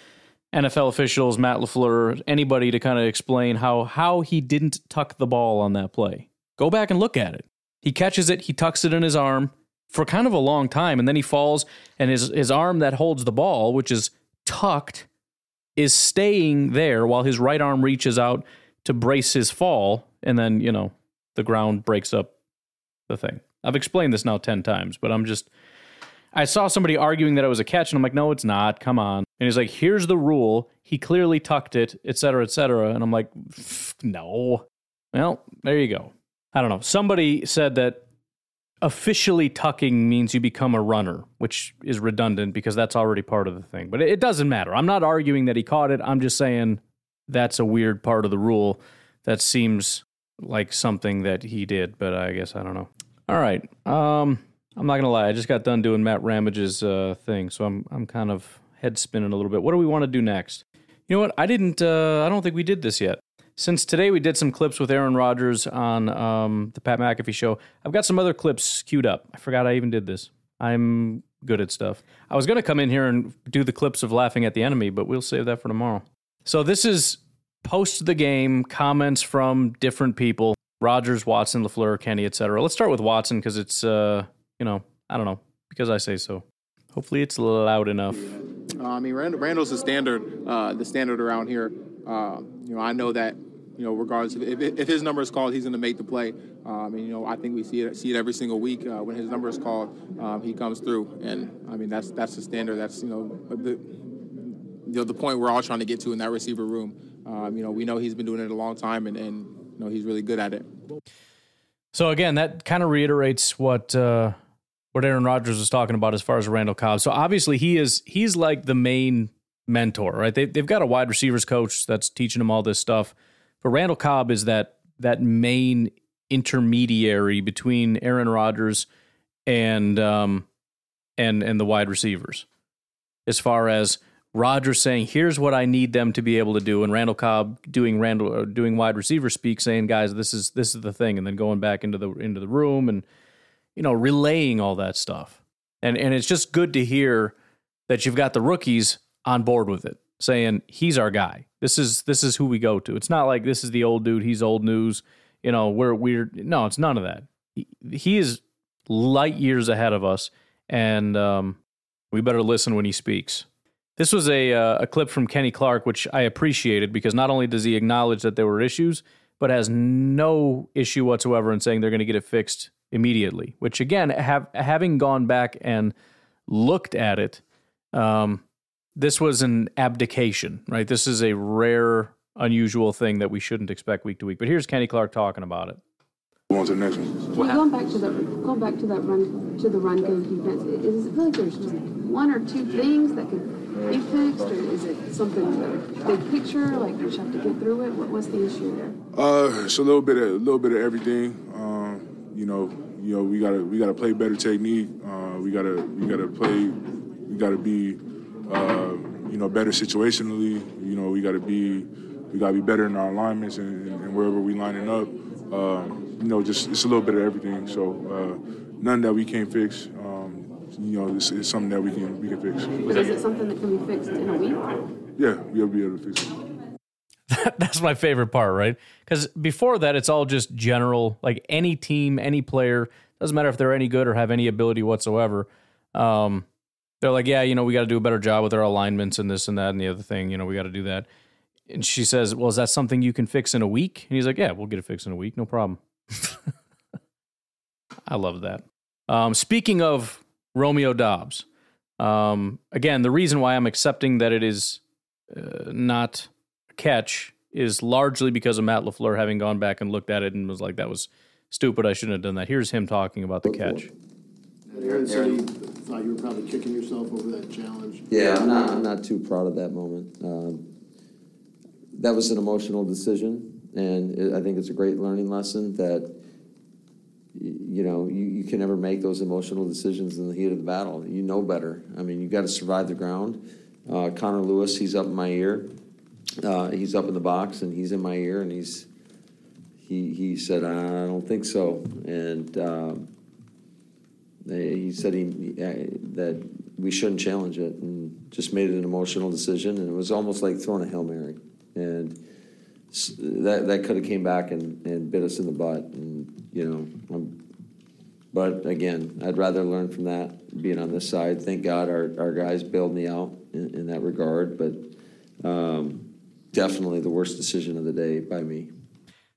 S1: NFL officials, Matt LaFleur, anybody to kind of explain how, how he didn't tuck the ball on that play. Go back and look at it. He catches it, he tucks it in his arm for kind of a long time, and then he falls, and his, his arm that holds the ball, which is tucked, is staying there while his right arm reaches out to brace his fall, and then, you know, the ground breaks up the thing. I've explained this now 10 times, but I'm just. I saw somebody arguing that it was a catch, and I'm like, no, it's not. Come on. And he's like, here's the rule. He clearly tucked it, et cetera, et cetera. And I'm like, no. Well, there you go. I don't know. Somebody said that officially tucking means you become a runner, which is redundant because that's already part of the thing. But it, doesn't matter. I'm not arguing that he caught it. I'm just saying that's a weird part of the rule that seems like something that he did, but I guess I don't know. All right. Um, I'm not gonna lie. I just got done doing Matt Ramage's uh, thing, so I'm I'm kind of head spinning a little bit. What do we want to do next? You know what? I didn't. Uh, I don't think we did this yet. Since today we did some clips with Aaron Rodgers on um, the Pat McAfee show, I've got some other clips queued up. I forgot I even did this. I'm good at stuff. I was going to come in here and do the clips of laughing at the enemy, but we'll save that for tomorrow. So this is post the game comments from different people: Rodgers, Watson, LaFleur, Kenny, etc. Let's start with Watson because it's uh, you know I don't know because I say so. Hopefully it's loud enough.
S6: Uh, I mean, Rand- Randall's the standard, uh, the standard around here. Uh, you know, I know that, you know, regardless if, if his number is called, he's going to make the play. Um, and you know, I think we see it see it every single week uh, when his number is called, um, he comes through. And I mean, that's that's the standard. That's you know the you know the point we're all trying to get to in that receiver room. Um, you know, we know he's been doing it a long time, and and you know he's really good at it.
S1: So again, that kind of reiterates what uh, what Aaron Rodgers was talking about as far as Randall Cobb. So obviously he is he's like the main mentor, right? They, they've got a wide receivers coach that's teaching them all this stuff, but Randall Cobb is that that main intermediary between Aaron Rodgers and um, and and the wide receivers, as far as Rodgers saying, "Here's what I need them to be able to do," and Randall Cobb doing Randall doing wide receiver speak, saying, "Guys, this is this is the thing," and then going back into the into the room and you know relaying all that stuff. And and it's just good to hear that you've got the rookies on board with it, saying he's our guy. This is this is who we go to. It's not like this is the old dude. He's old news. You know, we're weird. No, it's none of that. He, he is light years ahead of us, and um, we better listen when he speaks. This was a uh, a clip from Kenny Clark, which I appreciated because not only does he acknowledge that there were issues, but has no issue whatsoever in saying they're going to get it fixed immediately. Which again, have having gone back and looked at it, um, this was an abdication, right? This is a rare, unusual thing that we shouldn't expect week to week. But here's Kenny Clark talking about it.
S7: On to the next one.
S8: Well, going back to the going back to that run to the run game defense, is it really there's just
S7: one or two things that could be fixed, or is it something big picture? Like you just have to get through it. What, what's the issue there?
S8: Uh, it's a little bit of a little bit of everything. Um, you know, you know, we gotta we gotta play better technique. Uh, we gotta we gotta play. We gotta be, uh, you know, better situationally. You know, we gotta be we gotta be better in our alignments and, and wherever we lining up. Um, you know, just it's a little bit of everything. So uh, none that we can't fix. Um, you know, it's, it's, something that we can we can fix.
S7: But is it something that can be fixed in a week?
S8: Yeah, we'll be able to fix it.
S1: That's my favorite part, right? Because before that, it's all just general. Like any team, any player, doesn't matter if they're any good or have any ability whatsoever. Um, they're like, yeah, you know, we got to do a better job with our alignments and this and that and the other thing. You know, we got to do that. And she says, well, is that something you can fix in a week? And he's like, yeah, we'll get it fixed in a week, no problem. I love that. Um, speaking of Romeo Doubs, um, again, the reason why I'm accepting that it is uh, not a catch is largely because of Matt LaFleur having gone back and looked at it and was like, that was stupid. I shouldn't have done that. Here's him talking about the catch.
S9: Aaron said he thought you were probably kicking yourself over that challenge.
S10: Yeah, I'm not, I'm not too proud of that moment. Um, that was an emotional decision, and it, I think it's a great learning lesson that you know, you, you can never make those emotional decisions in the heat of the battle. You know better. I mean, you got to survive the ground. Uh, Connor Lewis, he's up in my ear. Uh, he's up in the box and he's in my ear, and he's he he said, I don't think so, and um, he said he uh, that we shouldn't challenge it, and just made it an emotional decision, and it was almost like throwing a hail mary, and that that could have came back and, and bit us in the butt, and you know, I'm, but again, I'd rather learn from that being on this side. Thank God our, our guys bailed me out in, in that regard, but um, definitely the worst decision of the day by me.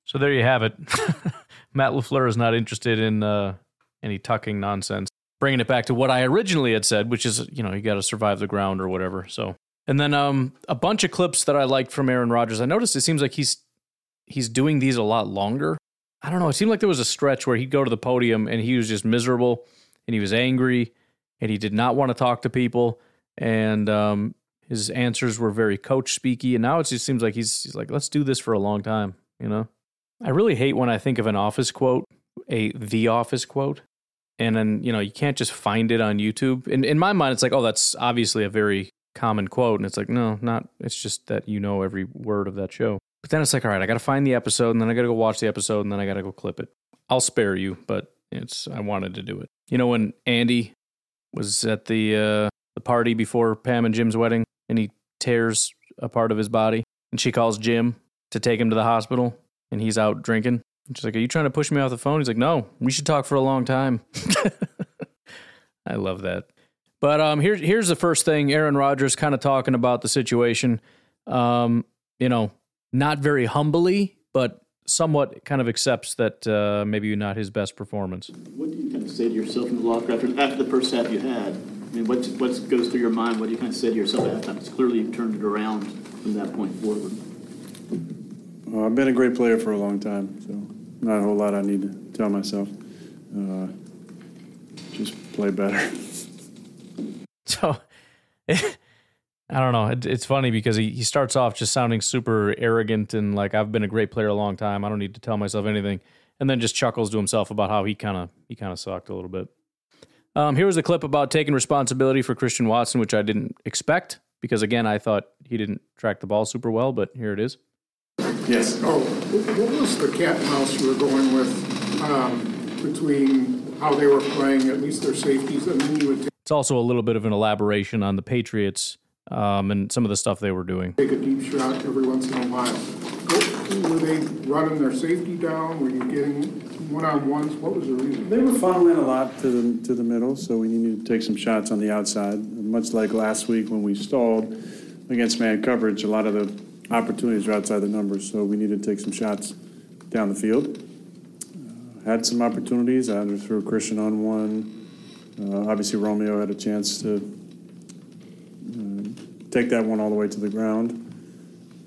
S1: So there you have it. Matt LaFleur is not interested in uh, any tucking nonsense. Bringing it back to what I originally had said, which is, you know, you got to survive the ground or whatever. So, and then um, a bunch of clips that I liked from Aaron Rodgers. I noticed it seems like he's he's doing these a lot longer. I don't know. It seemed like there was a stretch where he'd go to the podium and he was just miserable and he was angry and he did not want to talk to people and um, his answers were very coach speaky. And now it just seems like he's, he's like, let's do this for a long time. You know, I really hate when I think of an office quote, a the office quote, and then you know you can't just find it on YouTube. In in my mind, it's like, oh, that's obviously a very common quote, and it's like, no, not. It's just that you know every word of that show. But then it's like, all right, I got to find the episode, and then I got to go watch the episode, and then I got to go clip it. I'll spare you, but it's I wanted to do it. You know when Andy was at the uh, the party before Pam and Jim's wedding, and he tears a part of his body, and she calls Jim to take him to the hospital, and he's out drinking. And she's like, "Are you trying to push me off the phone?" He's like, "No, we should talk for a long time." I love that. But um, here's here's the first thing. Aaron Rodgers kind of talking about the situation. Um, you know, not very humbly, but somewhat kind of accepts that uh, maybe not his best performance.
S9: What do you kind of say to yourself in the locker after after the first half you had? I mean, what what goes through your mind? What do you kind of say to yourself at halftime? It's clearly you've turned it around from that point forward.
S3: Well, I've been a great player for a long time, so not a whole lot I need to tell myself. Uh, just play better.
S1: So. I don't know. It, it's funny because he, he starts off just sounding super arrogant and like I've been a great player a long time. I don't need to tell myself anything, and then just chuckles to himself about how he kind of he kind of sucked a little bit. Um, here was a clip about taking responsibility for Christian Watson, which I didn't expect because again I thought he didn't track the ball super well, but here it is.
S11: Yes. Oh, what was the cat and mouse you were going with um, between how they were playing, at least their safeties, and then you would. Take-
S1: it's also a little bit of an elaboration on the Patriots um, and some of the stuff they were doing.
S11: Take a deep shot every once in a while. Were they running their safety down? Were you getting one-on-ones? What was the reason?
S3: They were funneling a lot to the to the middle, so we needed to take some shots on the outside. Much like last week when we stalled against man coverage, a lot of the opportunities are outside the numbers, so we need to take some shots down the field. Uh, had some opportunities. I threw Christian on one. Uh, obviously, Romeo had a chance to take that one all the way to the ground.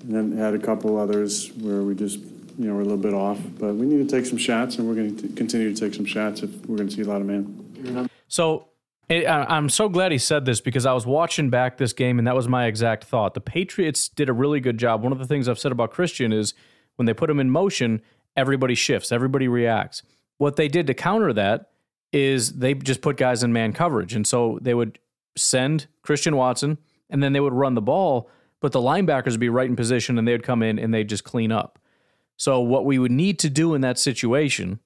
S3: And then had a couple others where we just, you know, were a little bit off. But we need to take some shots, and we're going to continue to take some shots if we're going to see a lot of man.
S1: So I- I'm so glad he said this because I was watching back this game and that was my exact thought. The Patriots did a really good job. One of the things I've said about Christian is when they put him in motion, everybody shifts, everybody reacts. What they did to counter that is they just put guys in man coverage. And so they would send Christian Watson and then they would run the ball, but the linebackers would be right in position and they'd come in and they'd just clean up. So what we would need to do in that situation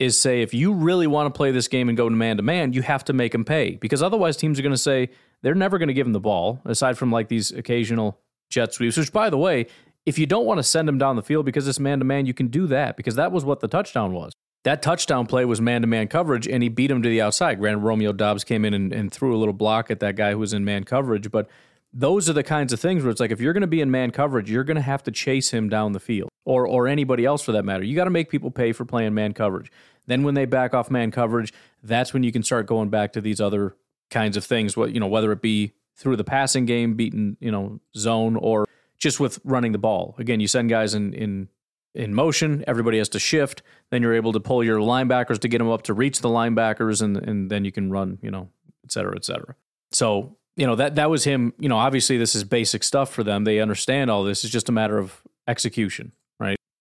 S1: is say if you really want to play this game and go to man to man, you have to make them pay because otherwise teams are going to say they're never going to give him the ball aside from like these occasional jet sweeps. Which, by the way, if you don't want to send him down the field because it's man to man, you can do that because that was what the touchdown was. That touchdown play was man to man coverage, and he beat him to the outside. Granted, Romeo Doubs came in and, and threw a little block at that guy who was in man coverage, but those are the kinds of things where it's like if you're going to be in man coverage, you're going to have to chase him down the field, or or anybody else for that matter. You got to make people pay for playing man coverage. Then when they back off man coverage, that's when you can start going back to these other kinds of things. What you know, whether it be through the passing game, beating you know zone, or just with running the ball. Again, you send guys in in in motion. Everybody has to shift. Then you're able to pull your linebackers to get them up to reach the linebackers, and and then you can run. You know, et cetera, et cetera. So you know that that was him. You know, obviously this is basic stuff for them. They understand all this. It's just a matter of execution?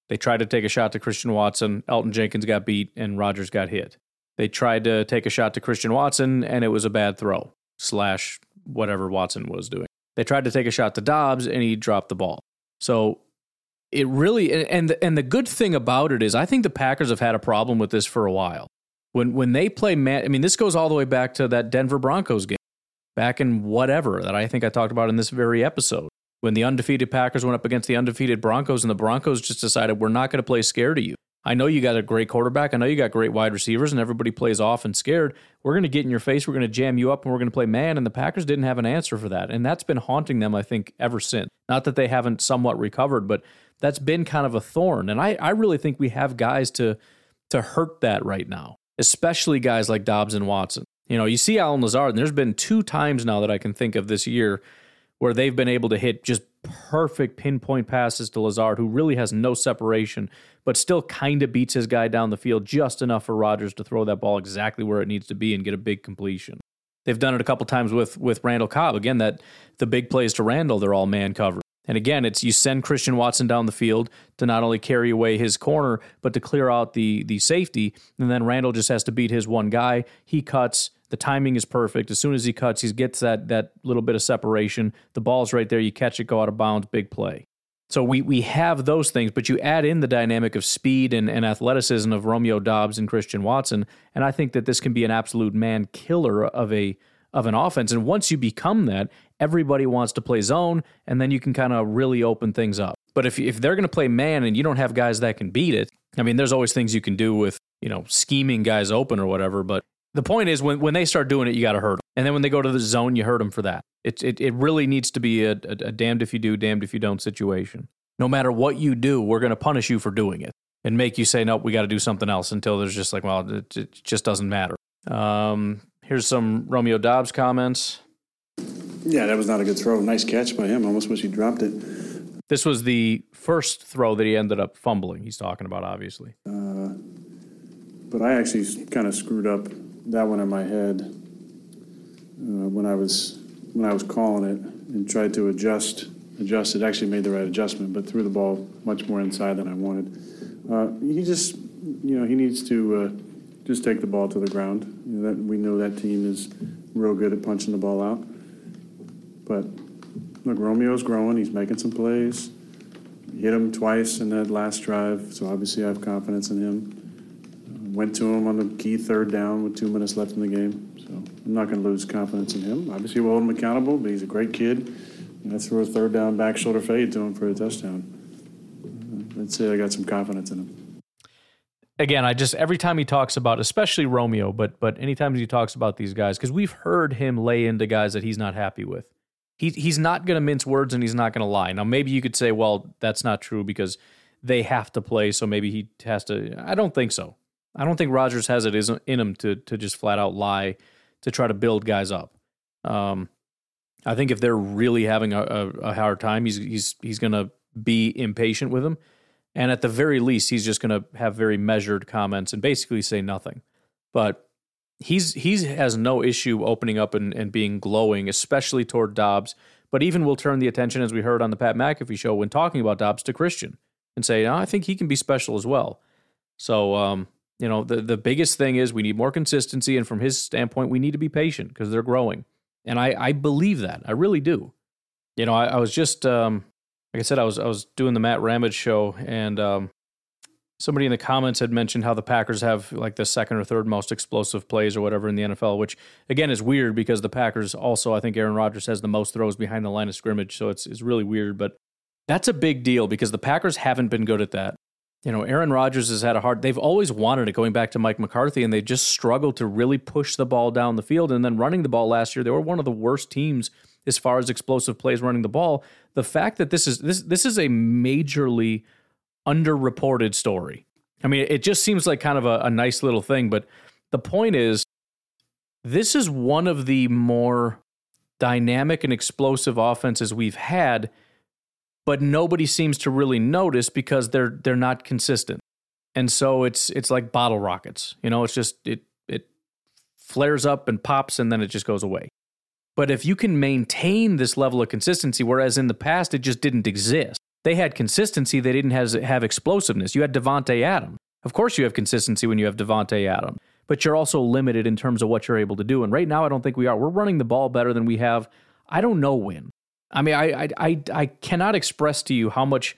S1: They tried to take a shot to Christian Watson. Elgton Jenkins got beat, and Rodgers got hit. They tried to take a shot to Christian Watson, and it was a bad throw slash whatever Watson was doing. They tried to take a shot to Doubs, and he dropped the ball. So it really and and the good thing about it is I think the Packers have had a problem with this for a while. When when they play man, I mean this goes all the way back to that Denver Broncos game back in whatever that I think I talked about in this very episode when the undefeated Packers went up against the undefeated Broncos and the Broncos just decided we're not going to play scared of you. I know you got a great quarterback. I know you got great wide receivers and everybody plays off and scared. We're going to get in your face. We're going to jam you up and we're going to play man. And the Packers didn't have an answer for that. And that's been haunting them, I think, ever since. Not that they haven't somewhat recovered, but that's been kind of a thorn. And I, I really think we have guys to to hurt that right now, especially guys like Doubs and Watson. You know, you see Allen Lazard, and there's been two times now that I can think of this year where they've been able to hit just perfect pinpoint passes to Lazard, who really has no separation, but still kind of beats his guy down the field just enough for Rodgers to throw that ball exactly where it needs to be and get a big completion. They've done it a couple times with with Randall Cobb. Again, that the big plays to Randall, they're all man covered. And again, it's you send Christian Watson down the field to not only carry away his corner, but to clear out the the safety. And then Randall just has to beat his one guy. He cuts. The timing is perfect. As soon as he cuts, he gets that that little bit of separation. The ball's right there. You catch it, go out of bounds, big play. So we we have those things, but you add in the dynamic of speed and, and athleticism of Romeo Doubs and Christian Watson, and I think that this can be an absolute man killer of a of an offense. And once you become that, everybody wants to play zone, and then you can kind of really open things up. But if if they're going to play man and you don't have guys that can beat it, I mean, there's always things you can do with you know scheming guys open or whatever. But the point is, when when they start doing it, you got to hurt them, and then when they go to the zone, you hurt them for that. It it it really needs to be a, a, a damned if you do, damned if you don't situation. No matter what you do, we're going to punish you for doing it and make you say, nope, we got to do something else until there's just like, well, it, it just doesn't matter. Um, here's some Romeo Doubs comments.
S3: Yeah, that was not a good throw. Nice catch by him. Almost wish he dropped it.
S1: This was the first throw that he ended up fumbling. He's talking about, obviously.
S3: Uh, but I actually kind of screwed up that one in my head uh, when I was when I was calling it and tried to adjust adjust it. Actually, made the right adjustment, but threw the ball much more inside than I wanted. Uh, he just, you know, he needs to uh, just take the ball to the ground. You know, that we know that team is real good at punching the ball out. But look, Romeo's growing. He's making some plays. Hit him twice in that last drive, so obviously I have confidence in him. Went to him on the key third down with two minutes left in the game, so I'm not going to lose confidence in him. Obviously, we'll hold him accountable, but he's a great kid. And I threw a third down back shoulder fade to him for a touchdown. I'd say I got some confidence in him.
S1: Again, I just every time he talks about, especially Romeo, but but anytime he talks about these guys, because we've heard him lay into guys that he's not happy with. He he's not going to mince words and he's not going to lie. Now maybe you could say, well, that's not true because they have to play, so maybe he has to. I don't think so. I don't think Rodgers has it in him to to just flat out lie to try to build guys up. Um, I think if they're really having a, a, a hard time, he's he's he's going to be impatient with them, and at the very least, he's just going to have very measured comments and basically say nothing. But he's he has no issue opening up and, and being glowing, especially toward Doubs. But even will turn the attention, as we heard on the Pat McAfee show when talking about Doubs, to Christian and say, oh, I think he can be special as well. So, um, you know, the, the biggest thing is we need more consistency. And from his standpoint, we need to be patient because they're growing. And I, I believe that. I really do. You know, I, I was just, um, like I said, I was I was doing the Matt Ramage show, and um, somebody in the comments had mentioned how the Packers have like the second or third most explosive plays or whatever in the NFL, which again is weird because the Packers also I think Aaron Rodgers has the most throws behind the line of scrimmage, so it's it's really weird, but that's a big deal because the Packers haven't been good at that. You know, Aaron Rodgers has had a hard they've always wanted it going back to Mike McCarthy and they just struggled to really push the ball down the field and then running the ball last year, they were one of the worst teams as far as explosive plays running the ball. The fact that this is this this is a majorly underreported story. I mean, it just seems like kind of a, a nice little thing, but the point is, this is one of the more dynamic and explosive offenses we've had, but nobody seems to really notice because they're they're not consistent. And so it's it's like bottle rockets. You know, it's just it it flares up and pops and then it just goes away. But if you can maintain this level of consistency, whereas in the past it just didn't exist, they had consistency, they didn't have, have explosiveness. You had Davante Adams. Of course, you have consistency when you have Davante Adams, but you're also limited in terms of what you're able to do. And right now, I don't think we are. We're running the ball better than we have. I don't know when. I mean, I I I, I cannot express to you how much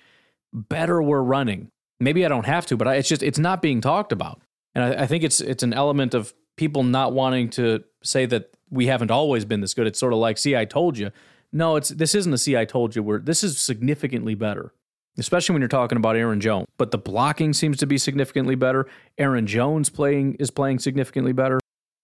S1: better we're running. Maybe I don't have to, but I, it's just it's not being talked about. And I, I think it's it's an element of people not wanting to say that we haven't always been this good. It's sort of like, see, I told you. No, it's this isn't a see, I told you. Where this is significantly better, especially when you're talking about Aaron Jones. But the blocking seems to be significantly better. Aaron Jones playing is playing significantly better.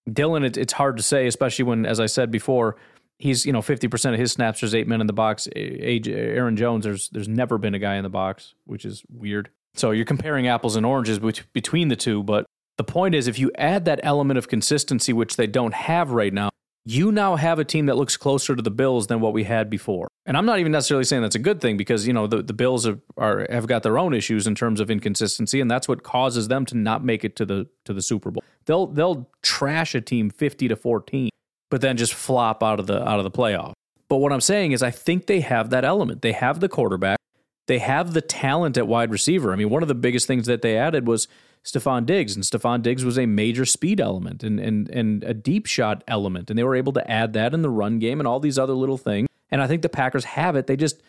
S1: Dylan, it, it's hard to say, especially when, as I said before, he's you know 50% of his snaps there's eight men in the box. Aaron Jones, there's there's never been a guy in the box, which is weird. So you're comparing apples and oranges between the two, but the point is, if you add that element of consistency, which they don't have right now, you now have a team that looks closer to the Bills than what we had before. And I'm not even necessarily saying that's a good thing because, you know, the, the Bills are, are have got their own issues in terms of inconsistency, and that's what causes them to not make it to the to the Super Bowl. They'll they'll trash a team 50 to 14, but then just flop out of the out of the playoff. But what I'm saying is I think they have that element. They have the quarterback. They have the talent at wide receiver. I mean, one of the biggest things that they added was Stefon Diggs, and Stefon Diggs was a major speed element and and and a deep shot element, and they were able to add that in the run game and all these other little things. And I think the Packers have it. They just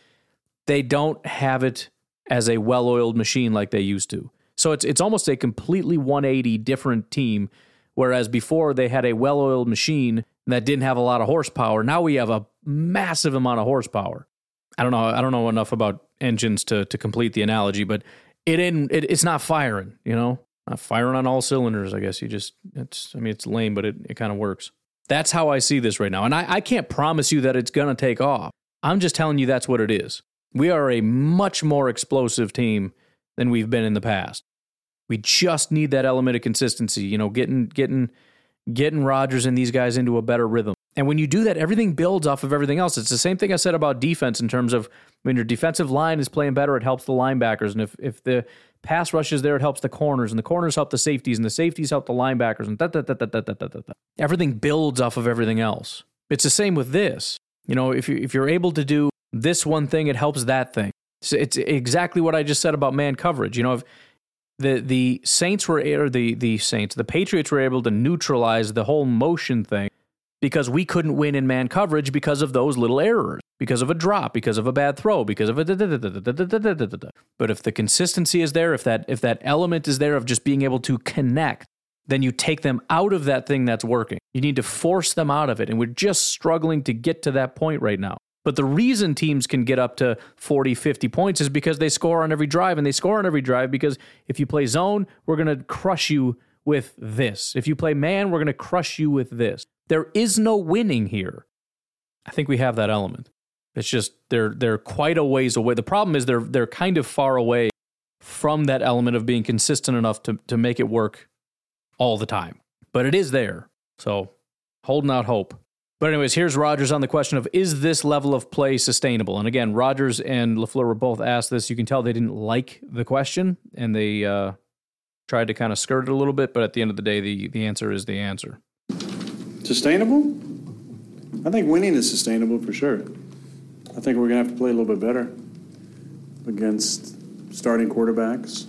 S1: they don't have it as a well-oiled machine like they used to. So it's it's almost a completely 180 different team. Whereas before they had a well-oiled machine that didn't have a lot of horsepower. Now we have a massive amount of horsepower. I don't know. I don't know enough about engines to to complete the analogy, but it in it, it's not firing, you know, not firing on all cylinders. I guess you just it's I mean it's lame, but it, it kind of works. That's how I see this right now, and I, I can't promise you that it's gonna take off. I'm just telling you that's what it is. We are a much more explosive team than we've been in the past. We just need that element of consistency, you know, getting getting getting Rodgers and these guys into a better rhythm. And when you do that, everything builds off of everything else. It's the same thing I said about defense in terms of when your defensive line is playing better, it helps the linebackers. And if, if the pass rush is there, it helps the corners. And the corners help the safeties, and the safeties help the linebackers. And da, da, da, da, da, da, da, da. everything builds off of everything else. It's the same with this. You know, if, you, if you're able to do this one thing, it helps that thing. So it's exactly what I just said about man coverage. You know, if the the Saints were or the the Saints, the Patriots were able to neutralize the whole motion thing because we couldn't win in man coverage because of those little errors, because of a drop, because of a bad throw, because of a. But if the consistency is there, if that if that element is there of just being able to connect, then you take them out of that thing that's working. You need to force them out of it, and we're just struggling to get to that point right now. But the reason teams can get up to 40, 50 points is because they score on every drive, and they score on every drive because if you play zone, we're going to crush you with this. If you play man, we're going to crush you with this. There is no winning here. I think we have that element. It's just they're they're quite a ways away. The problem is they're they're kind of far away from that element of being consistent enough to to make it work all the time. But it is there. So holding out hope. But anyways, here's Rodgers on the question of is this level of play sustainable? And again, Rodgers and LaFleur were both asked this. You can tell they didn't like the question and they uh, tried to kind of skirt it a little bit, but at the end of the day, the, the answer is the answer.
S3: Sustainable? I think winning is sustainable for sure. I think we're to have to play a little bit better against starting quarterbacks.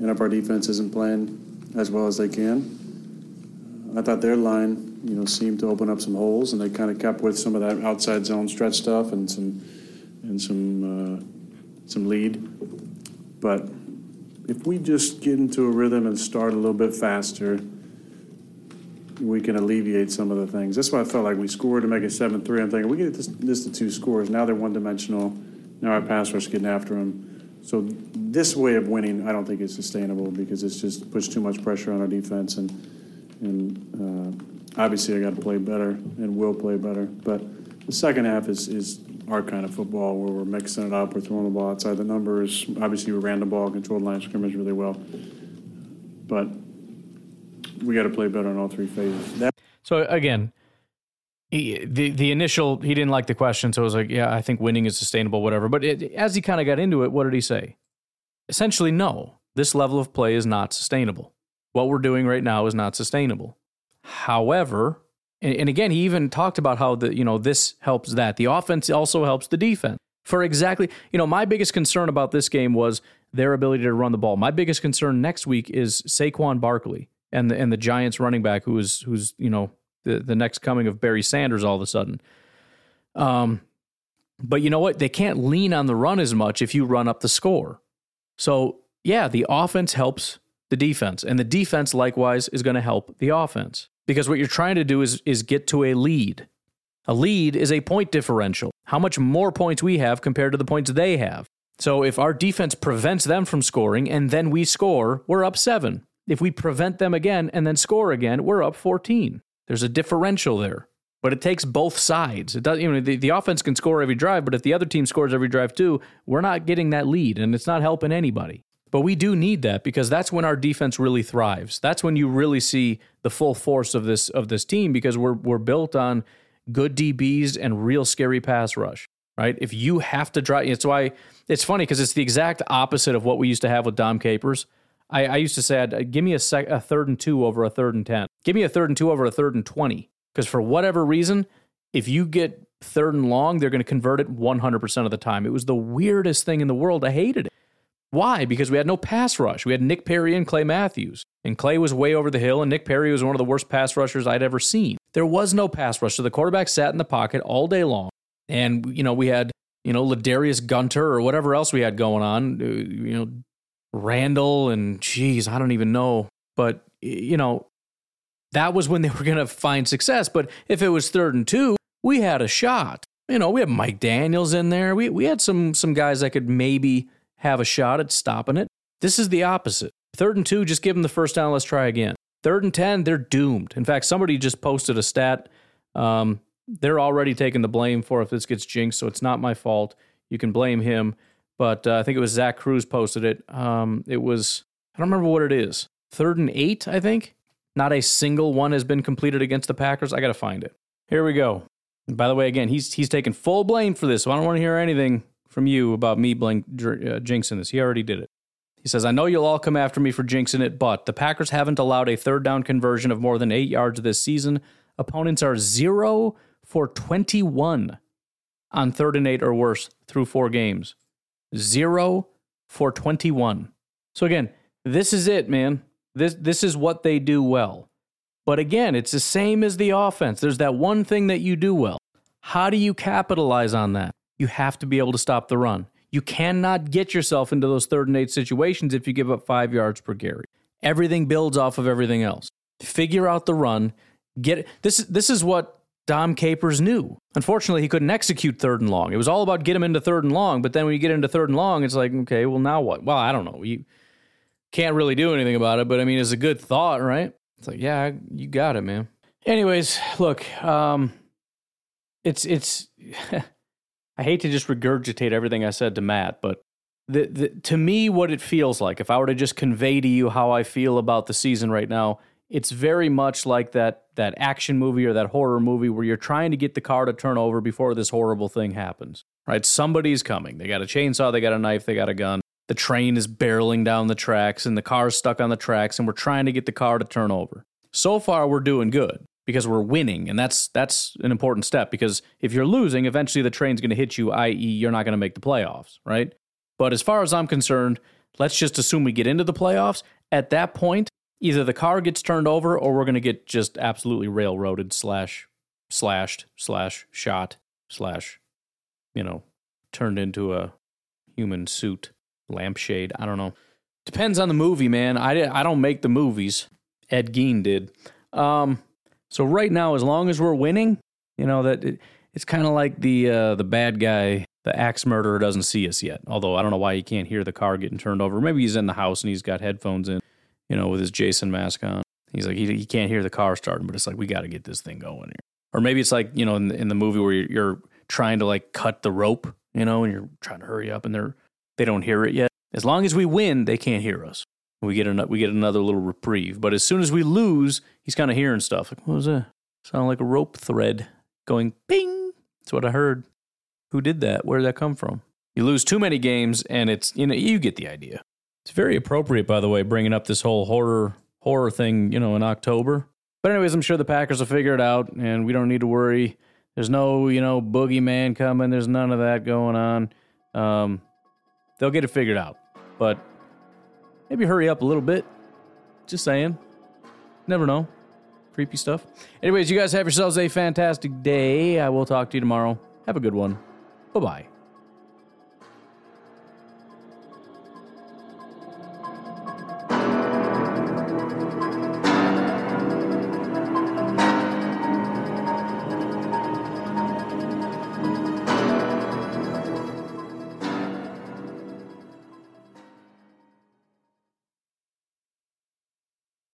S3: And if our defense isn't playing as well as they can, I thought their line, you know, seemed to open up some holes, and they kind of kept with some of that outside zone stretch stuff and some and some uh, some lead. But if we just get into a rhythm and start a little bit faster, we can alleviate some of the things. That's why I felt like we scored to make it seven three. I'm thinking we get this, this to two scores. Now they're one dimensional. Now our pass rush getting after them. So this way of winning, I don't think is sustainable because it's just puts too much pressure on our defense and and uh, obviously I got to play better and will play better. But the second half is is our kind of football where we're mixing it up, we're throwing the ball outside the numbers. Obviously, we ran the ball, controlled line scrimmage really well. But we got to play better in all three phases. That-
S1: So again, he, the the initial he didn't like the question, so it was like, yeah, I think winning is sustainable, whatever. But it, as he kind of got into it, what did he say? Essentially, no. This level of play is not sustainable. What we're doing right now is not sustainable. However, and, and again, he even talked about how the you know this helps that the offense also helps the defense. For exactly, you know, my biggest concern about this game was their ability to run the ball. My biggest concern next week is Saquon Barkley and the and the Giants running back who is who's you know the the next coming of Barry Sanders all of a sudden. Um, but you know what? They can't lean on the run as much if you run up the score. So yeah, the offense helps the defense, and the defense likewise is going to help the offense because what you're trying to do is is get to a lead. A lead is a point differential. How much more points we have compared to the points they have. So if our defense prevents them from scoring and then we score, we're up 7. If we prevent them again and then score again, we're up 14. There's a differential there. But it takes both sides. It does, you know, the, the offense can score every drive, but if the other team scores every drive too, we're not getting that lead and it's not helping anybody. But we do need that because that's when our defense really thrives. That's when you really see the full force of this of this team because we're we're built on good DBs and real scary pass rush. Right? If you have to drive, it's why it's funny because it's the exact opposite of what we used to have with Dom Capers. I, I used to say, I'd, uh, give me a, sec, a third and two over a third and ten. Give me a third and two over a third and twenty. Because for whatever reason, if you get third and long, they're going to convert it 100% of the time. It was the weirdest thing in the world. I hated it. Why? Because we had no pass rush. We had Nick Perry and Clay Matthews. And Clay was way over the hill, and Nick Perry was one of the worst pass rushers I'd ever seen. There was no pass rush. So the quarterback sat in the pocket all day long. And, you know, we had, you know, Ladarius Gunter or whatever else we had going on, uh, you know, Randall and, geez, I don't even know. But, you know, that was when they were going to find success. But if it was third and two, we had a shot. You know, we had Mike Daniels in there. We, we had some, some guys that could maybe have a shot at stopping it. This is the opposite. Third and two, just give them the first down. Let's try again. Third and 10, they're doomed. In fact, somebody just posted a stat. Um, they're already taking the blame for if this gets jinxed, so it's not my fault. You can blame him. But uh, I think it was Zach Kruse posted it. Um, it was, I don't remember what it is. Third and eight, I think. Not a single one has been completed against the Packers. I got to find it. Here we go. And by the way, again, he's he's taking full blame for this, so I don't want to hear anything from you about me blank, uh, jinxing this. He already did it. He says, I know you'll all come after me for jinxing it, but the Packers haven't allowed a third down conversion of more than eight yards this season. Opponents are zero for 21 on third and eight or worse through four games. Zero for 21. So again, this is it, man. This, this is what they do well. But again, it's the same as the offense. There's that one thing that you do well. How do you capitalize on that? You have to be able to stop the run. You cannot get yourself into those third and eight situations if you give up five yards per carry. Everything builds off of everything else. Figure out the run. Get this. This is what Dom Capers knew. Unfortunately, he couldn't execute third and long. It was all about get him into third and long. But then when you get into third and long, it's like, okay, well now what? Well, I don't know. You can't really do anything about it. But I mean, it's a good thought, right? It's like, yeah, you got it, man. Anyways, look, um, it's it's. I hate to just regurgitate everything I said to Matt, but the, the, to me, what it feels like, if I were to just convey to you how I feel about the season right now, it's very much like that that action movie or that horror movie where you're trying to get the car to turn over before this horrible thing happens. Right? Somebody's coming. They got a chainsaw, they got a knife, they got a gun. The train is barreling down the tracks and the car's stuck on the tracks and we're trying to get the car to turn over. So far we're doing good because we're winning, and that's that's an important step because if you're losing, eventually the train's going to hit you, i.e., you're not going to make the playoffs, right? But as far as I'm concerned, let's just assume we get into the playoffs. At that point, either the car gets turned over or we're going to get just absolutely railroaded slash slashed slash shot slash you know turned into a human suit lampshade i don't know depends on the movie man i, I don't make the movies ed gein did um, so right now as long as we're winning you know that it, it's kind of like the uh, the bad guy the axe murderer doesn't see us yet. Although i don't know why he can't hear the car getting turned over. Maybe he's in the house and he's got headphones in you know with his jason mask on. He's like he, he can't hear the car starting but it's like we got to get this thing going here. Or maybe it's like you know in, in the movie where you're, you're trying to like cut the rope you know and you're trying to hurry up and they're they don't hear it yet. As long as we win they can't hear us we get an, we get another little reprieve but as soon as we lose he's kind of hearing stuff like what was that sound like a rope thread going ping that's what i heard who did that where did that come from you lose too many games and it's you know you get the idea it's very appropriate by the way bringing up this whole horror horror thing you know in october but anyways, I'm sure the Packers will figure it out, and we don't need to worry. There's no, you know, boogeyman coming. There's none of that going on. Um, they'll get it figured out. But maybe hurry up a little bit. Just saying. Never know. Creepy stuff. Anyways, you guys have yourselves a fantastic day. I will talk to you tomorrow. Have a good one. Bye bye.